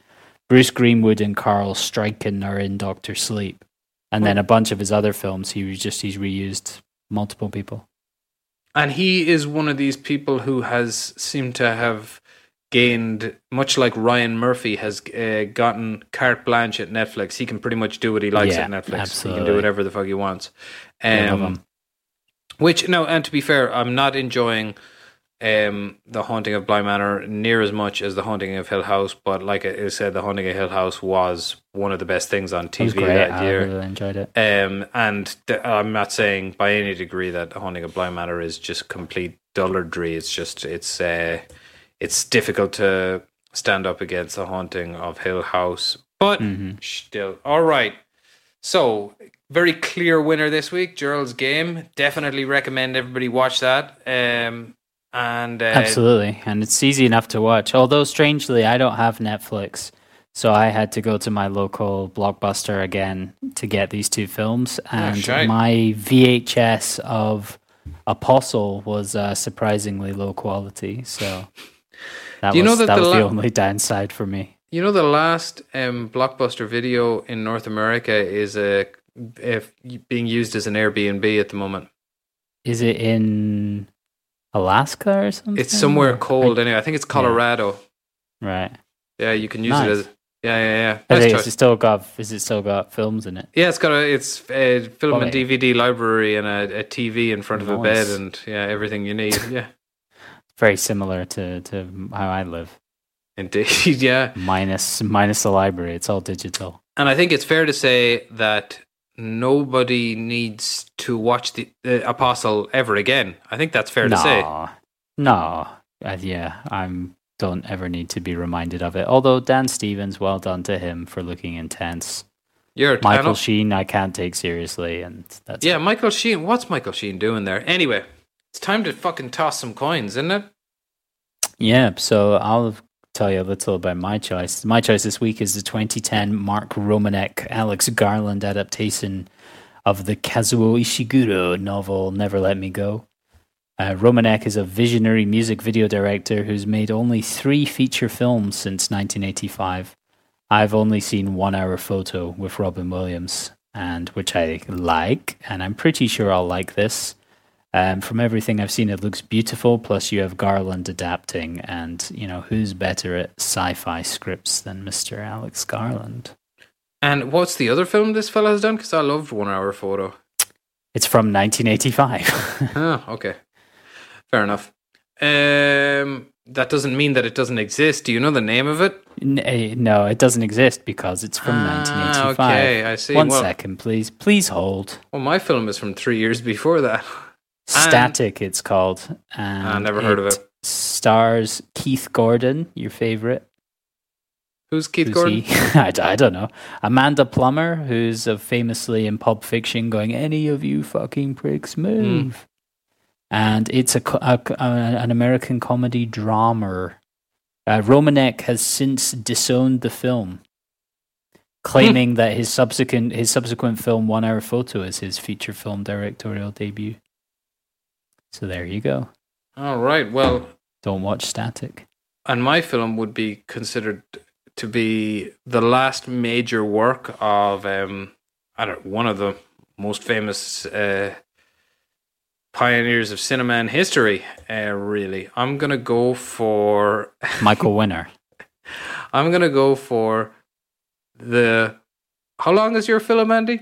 Bruce Greenwood and Carl Struycken are in Doctor Sleep, and then a bunch of his other films. He was just he's reused multiple people. And he is one of these people who has seemed to have gained, much like Ryan Murphy has uh, gotten carte blanche at Netflix. He can pretty much do what he likes Yeah, at Netflix. He can do whatever the fuck he wants. Um, which no, and to be fair, I'm not enjoying um, the Haunting of Bly Manor near as much as the Haunting of Hill House. But like I said, the Haunting of Hill House was one of the best things on TV that I year. really enjoyed it. Um, and th- I'm not saying by any degree that The Haunting of Bly Manor is just complete dullardry. It's just it's uh, it's difficult to stand up against The Haunting of Hill House, but Mhm. still all right. So very clear winner this week, Gerald's Game. Definitely recommend everybody watch that. Um, and uh, Absolutely, and it's easy enough to watch. Although strangely, I don't have Netflix, so I had to go to my local blockbuster again to get these two films. And my VHS of Apostle was uh, surprisingly low quality. So that was know that that the was the la- only downside for me. You know, the last um, blockbuster video in North America is uh, if being used as an Airbnb at the moment. Is it in Alaska or something? It's somewhere cold anyway. I think it's Colorado. right? Yeah, you can use Nice. it as yeah, yeah, yeah. Nice think choice. it's still got. Is it still got films in it? Yeah, it's got a it's a film and DVD library and a, a TV in front of a bed and yeah, everything you need. Yeah, Very similar to to how I live. indeed. Yeah, minus minus the library. It's all digital. and I think it's fair to say that nobody needs to watch the, Apostle ever again. I think that's fair to say. no, no, uh, yeah, I'm don't ever need to be reminded of it. Although Dan Stevens, well done to him for looking intense. You're Michael Sheen, I can't take seriously, and that's Yeah, Michael Sheen. What's Michael Sheen doing there? Anyway, it's time to fucking toss some coins, isn't it? Yeah, so I'll tell you a little about my choice. My choice this week is the 2010 Mark Romanek Alex Garland adaptation of the Kazuo Ishiguro novel Never Let Me Go. Uh, Romanek is a visionary music video director who's made only three feature films since 1985. I've only seen One Hour Photo with Robin Williams, and which I like, and I'm pretty sure I'll like this. Um, from everything I've seen, it looks beautiful. Plus, you have Garland adapting, and you know who's better at sci-fi scripts than Mr. Alex Garland? And what's the other film this fella has done? Because I loved One Hour Photo. It's from 1985. Oh, okay. Fair enough. Um, that doesn't mean that it doesn't exist. Do you know the name of it? Eh, no, it doesn't exist because it's from Ah, 1985. okay, I see. One Well- second, please. Please hold. Well, my film is from three years before that. And- Static, it's called. And I never heard of it. Stars Keith Gordon, your favorite. Who's Keith Who's Gordon? I, I, don't know. Amanda Plummer, who's famously in Pulp Fiction going, Any of you fucking pricks move. And it's a, a uh, an American comedy drama. Uh, Romanek has since disowned the film, claiming that his subsequent his subsequent film One Hour Photo is his feature film directorial debut. So there you go. All right. Well, Don't watch Static. and my film would be considered to be the last major work of um, I don't one of the most famous uh, pioneers of cinema in history. Uh, really, I'm gonna go for Michael Winner. I'm gonna go for the. How long is your film, Andy?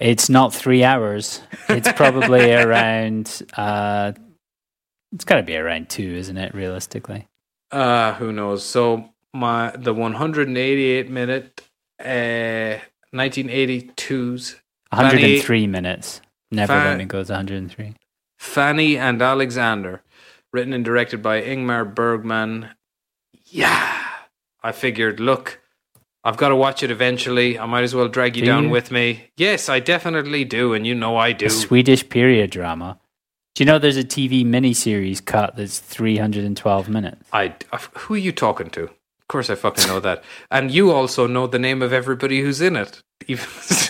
It's not three hours. It's probably around. Uh, it's got to be around two, isn't it? Realistically, Uh, who knows? So my the 188 minute, uh, 1982's 103 minutes. Never Fa- let me go 103. Fanny and Alexander, written and directed by Ingmar Bergman. Yeah, I figured, look, I've got to watch it eventually. I might as well drag you Do down you? with me. Yes, I definitely do, and you know I do. A Swedish period drama. Do you know there's a TV miniseries cut that's 312 minutes? I, I- who are you talking to? Of course, I fucking know that, and you also know the name of everybody who's in it.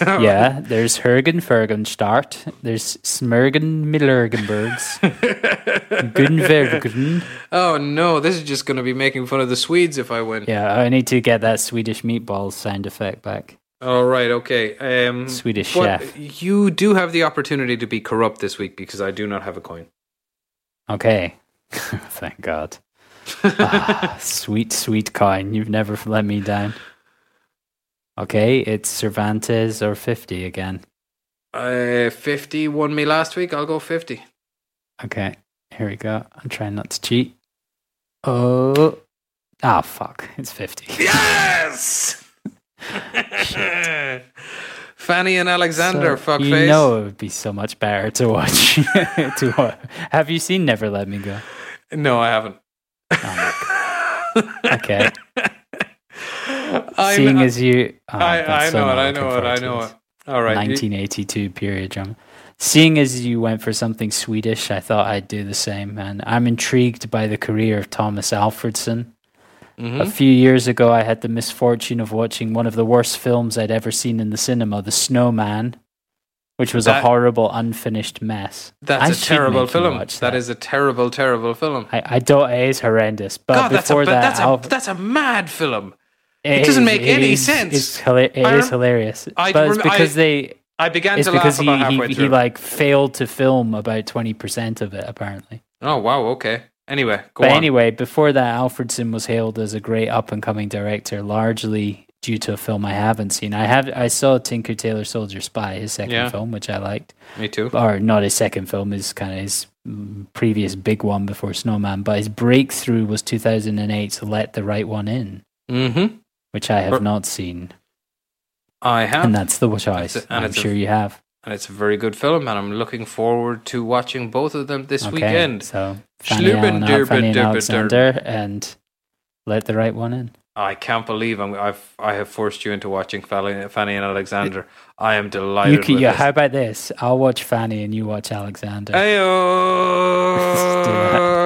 So. Yeah, there's Hergen Fergenstart, there's Smergen Millergenbergs, Gunvergren. Oh no, this is just going to be making fun of the Swedes if I win. Yeah, I need to get that Swedish meatballs sound effect back. All right, okay. Um, Swedish chef. You do have the opportunity to be corrupt this week because I do not have a coin. Okay. Thank God. Ah, sweet, sweet coin. You've never let me down. Okay, it's Cervantes or 50 again. Uh, 50 won me last week. I'll go 50. Okay, here we go. I'm trying not to cheat. Oh. Ah, fuck. It's 50. Yes! Fanny and Alexander, So, fuck you face. know it would be so much better to watch. to wa- Have you seen Never Let Me Go? No, I haven't. Oh, okay. I Seeing as you. oh, I, I so know it, I know it, I know it. All right. 1982 period drama. Seeing as you went for something Swedish, I thought I'd do the same. And I'm intrigued by the career of Tomas Alfredson. Mhm. A few years ago, I had the misfortune of watching one of the worst films I'd ever seen in the cinema, The Snowman, which was a horrible, unfinished mess. That's a terrible film. watch that is a terrible, terrible film. I, I don't. It is horrendous. But God, that's a, before that, that's, a, that's a mad film. It doesn't make it any is- sense. It's hila- it is hilarious, I but it's because I- they. I began It's to because laugh he, about halfway he, through. he like failed to film about twenty percent of it apparently. oh wow, okay. Anyway, go but on. anyway, before that, Alfredson was hailed as a great up and coming director, largely due to a film I haven't seen. I have I saw Tinker Tailor Soldier Spy, his second Yeah. film, which I liked, Me too. or not his second film, his kind of his mm, previous big one before Snowman. But his breakthrough was two thousand and Let the Right One In, Mm-hmm. Which I have not seen, I have, and that's the choice. A- and I'm it's a- sure you have. and it's a very good film, and I'm looking forward to watching both of them this Okay, weekend. so and, Schlubben Fanny and derbe derbe Alexander, and Let the Right One In. I can't believe I'm, I've I have forced you into watching Fanny, Fanny and Alexander. I am delighted. You can, yeah, how about this? I'll watch Fanny and you watch Alexander. Ayo!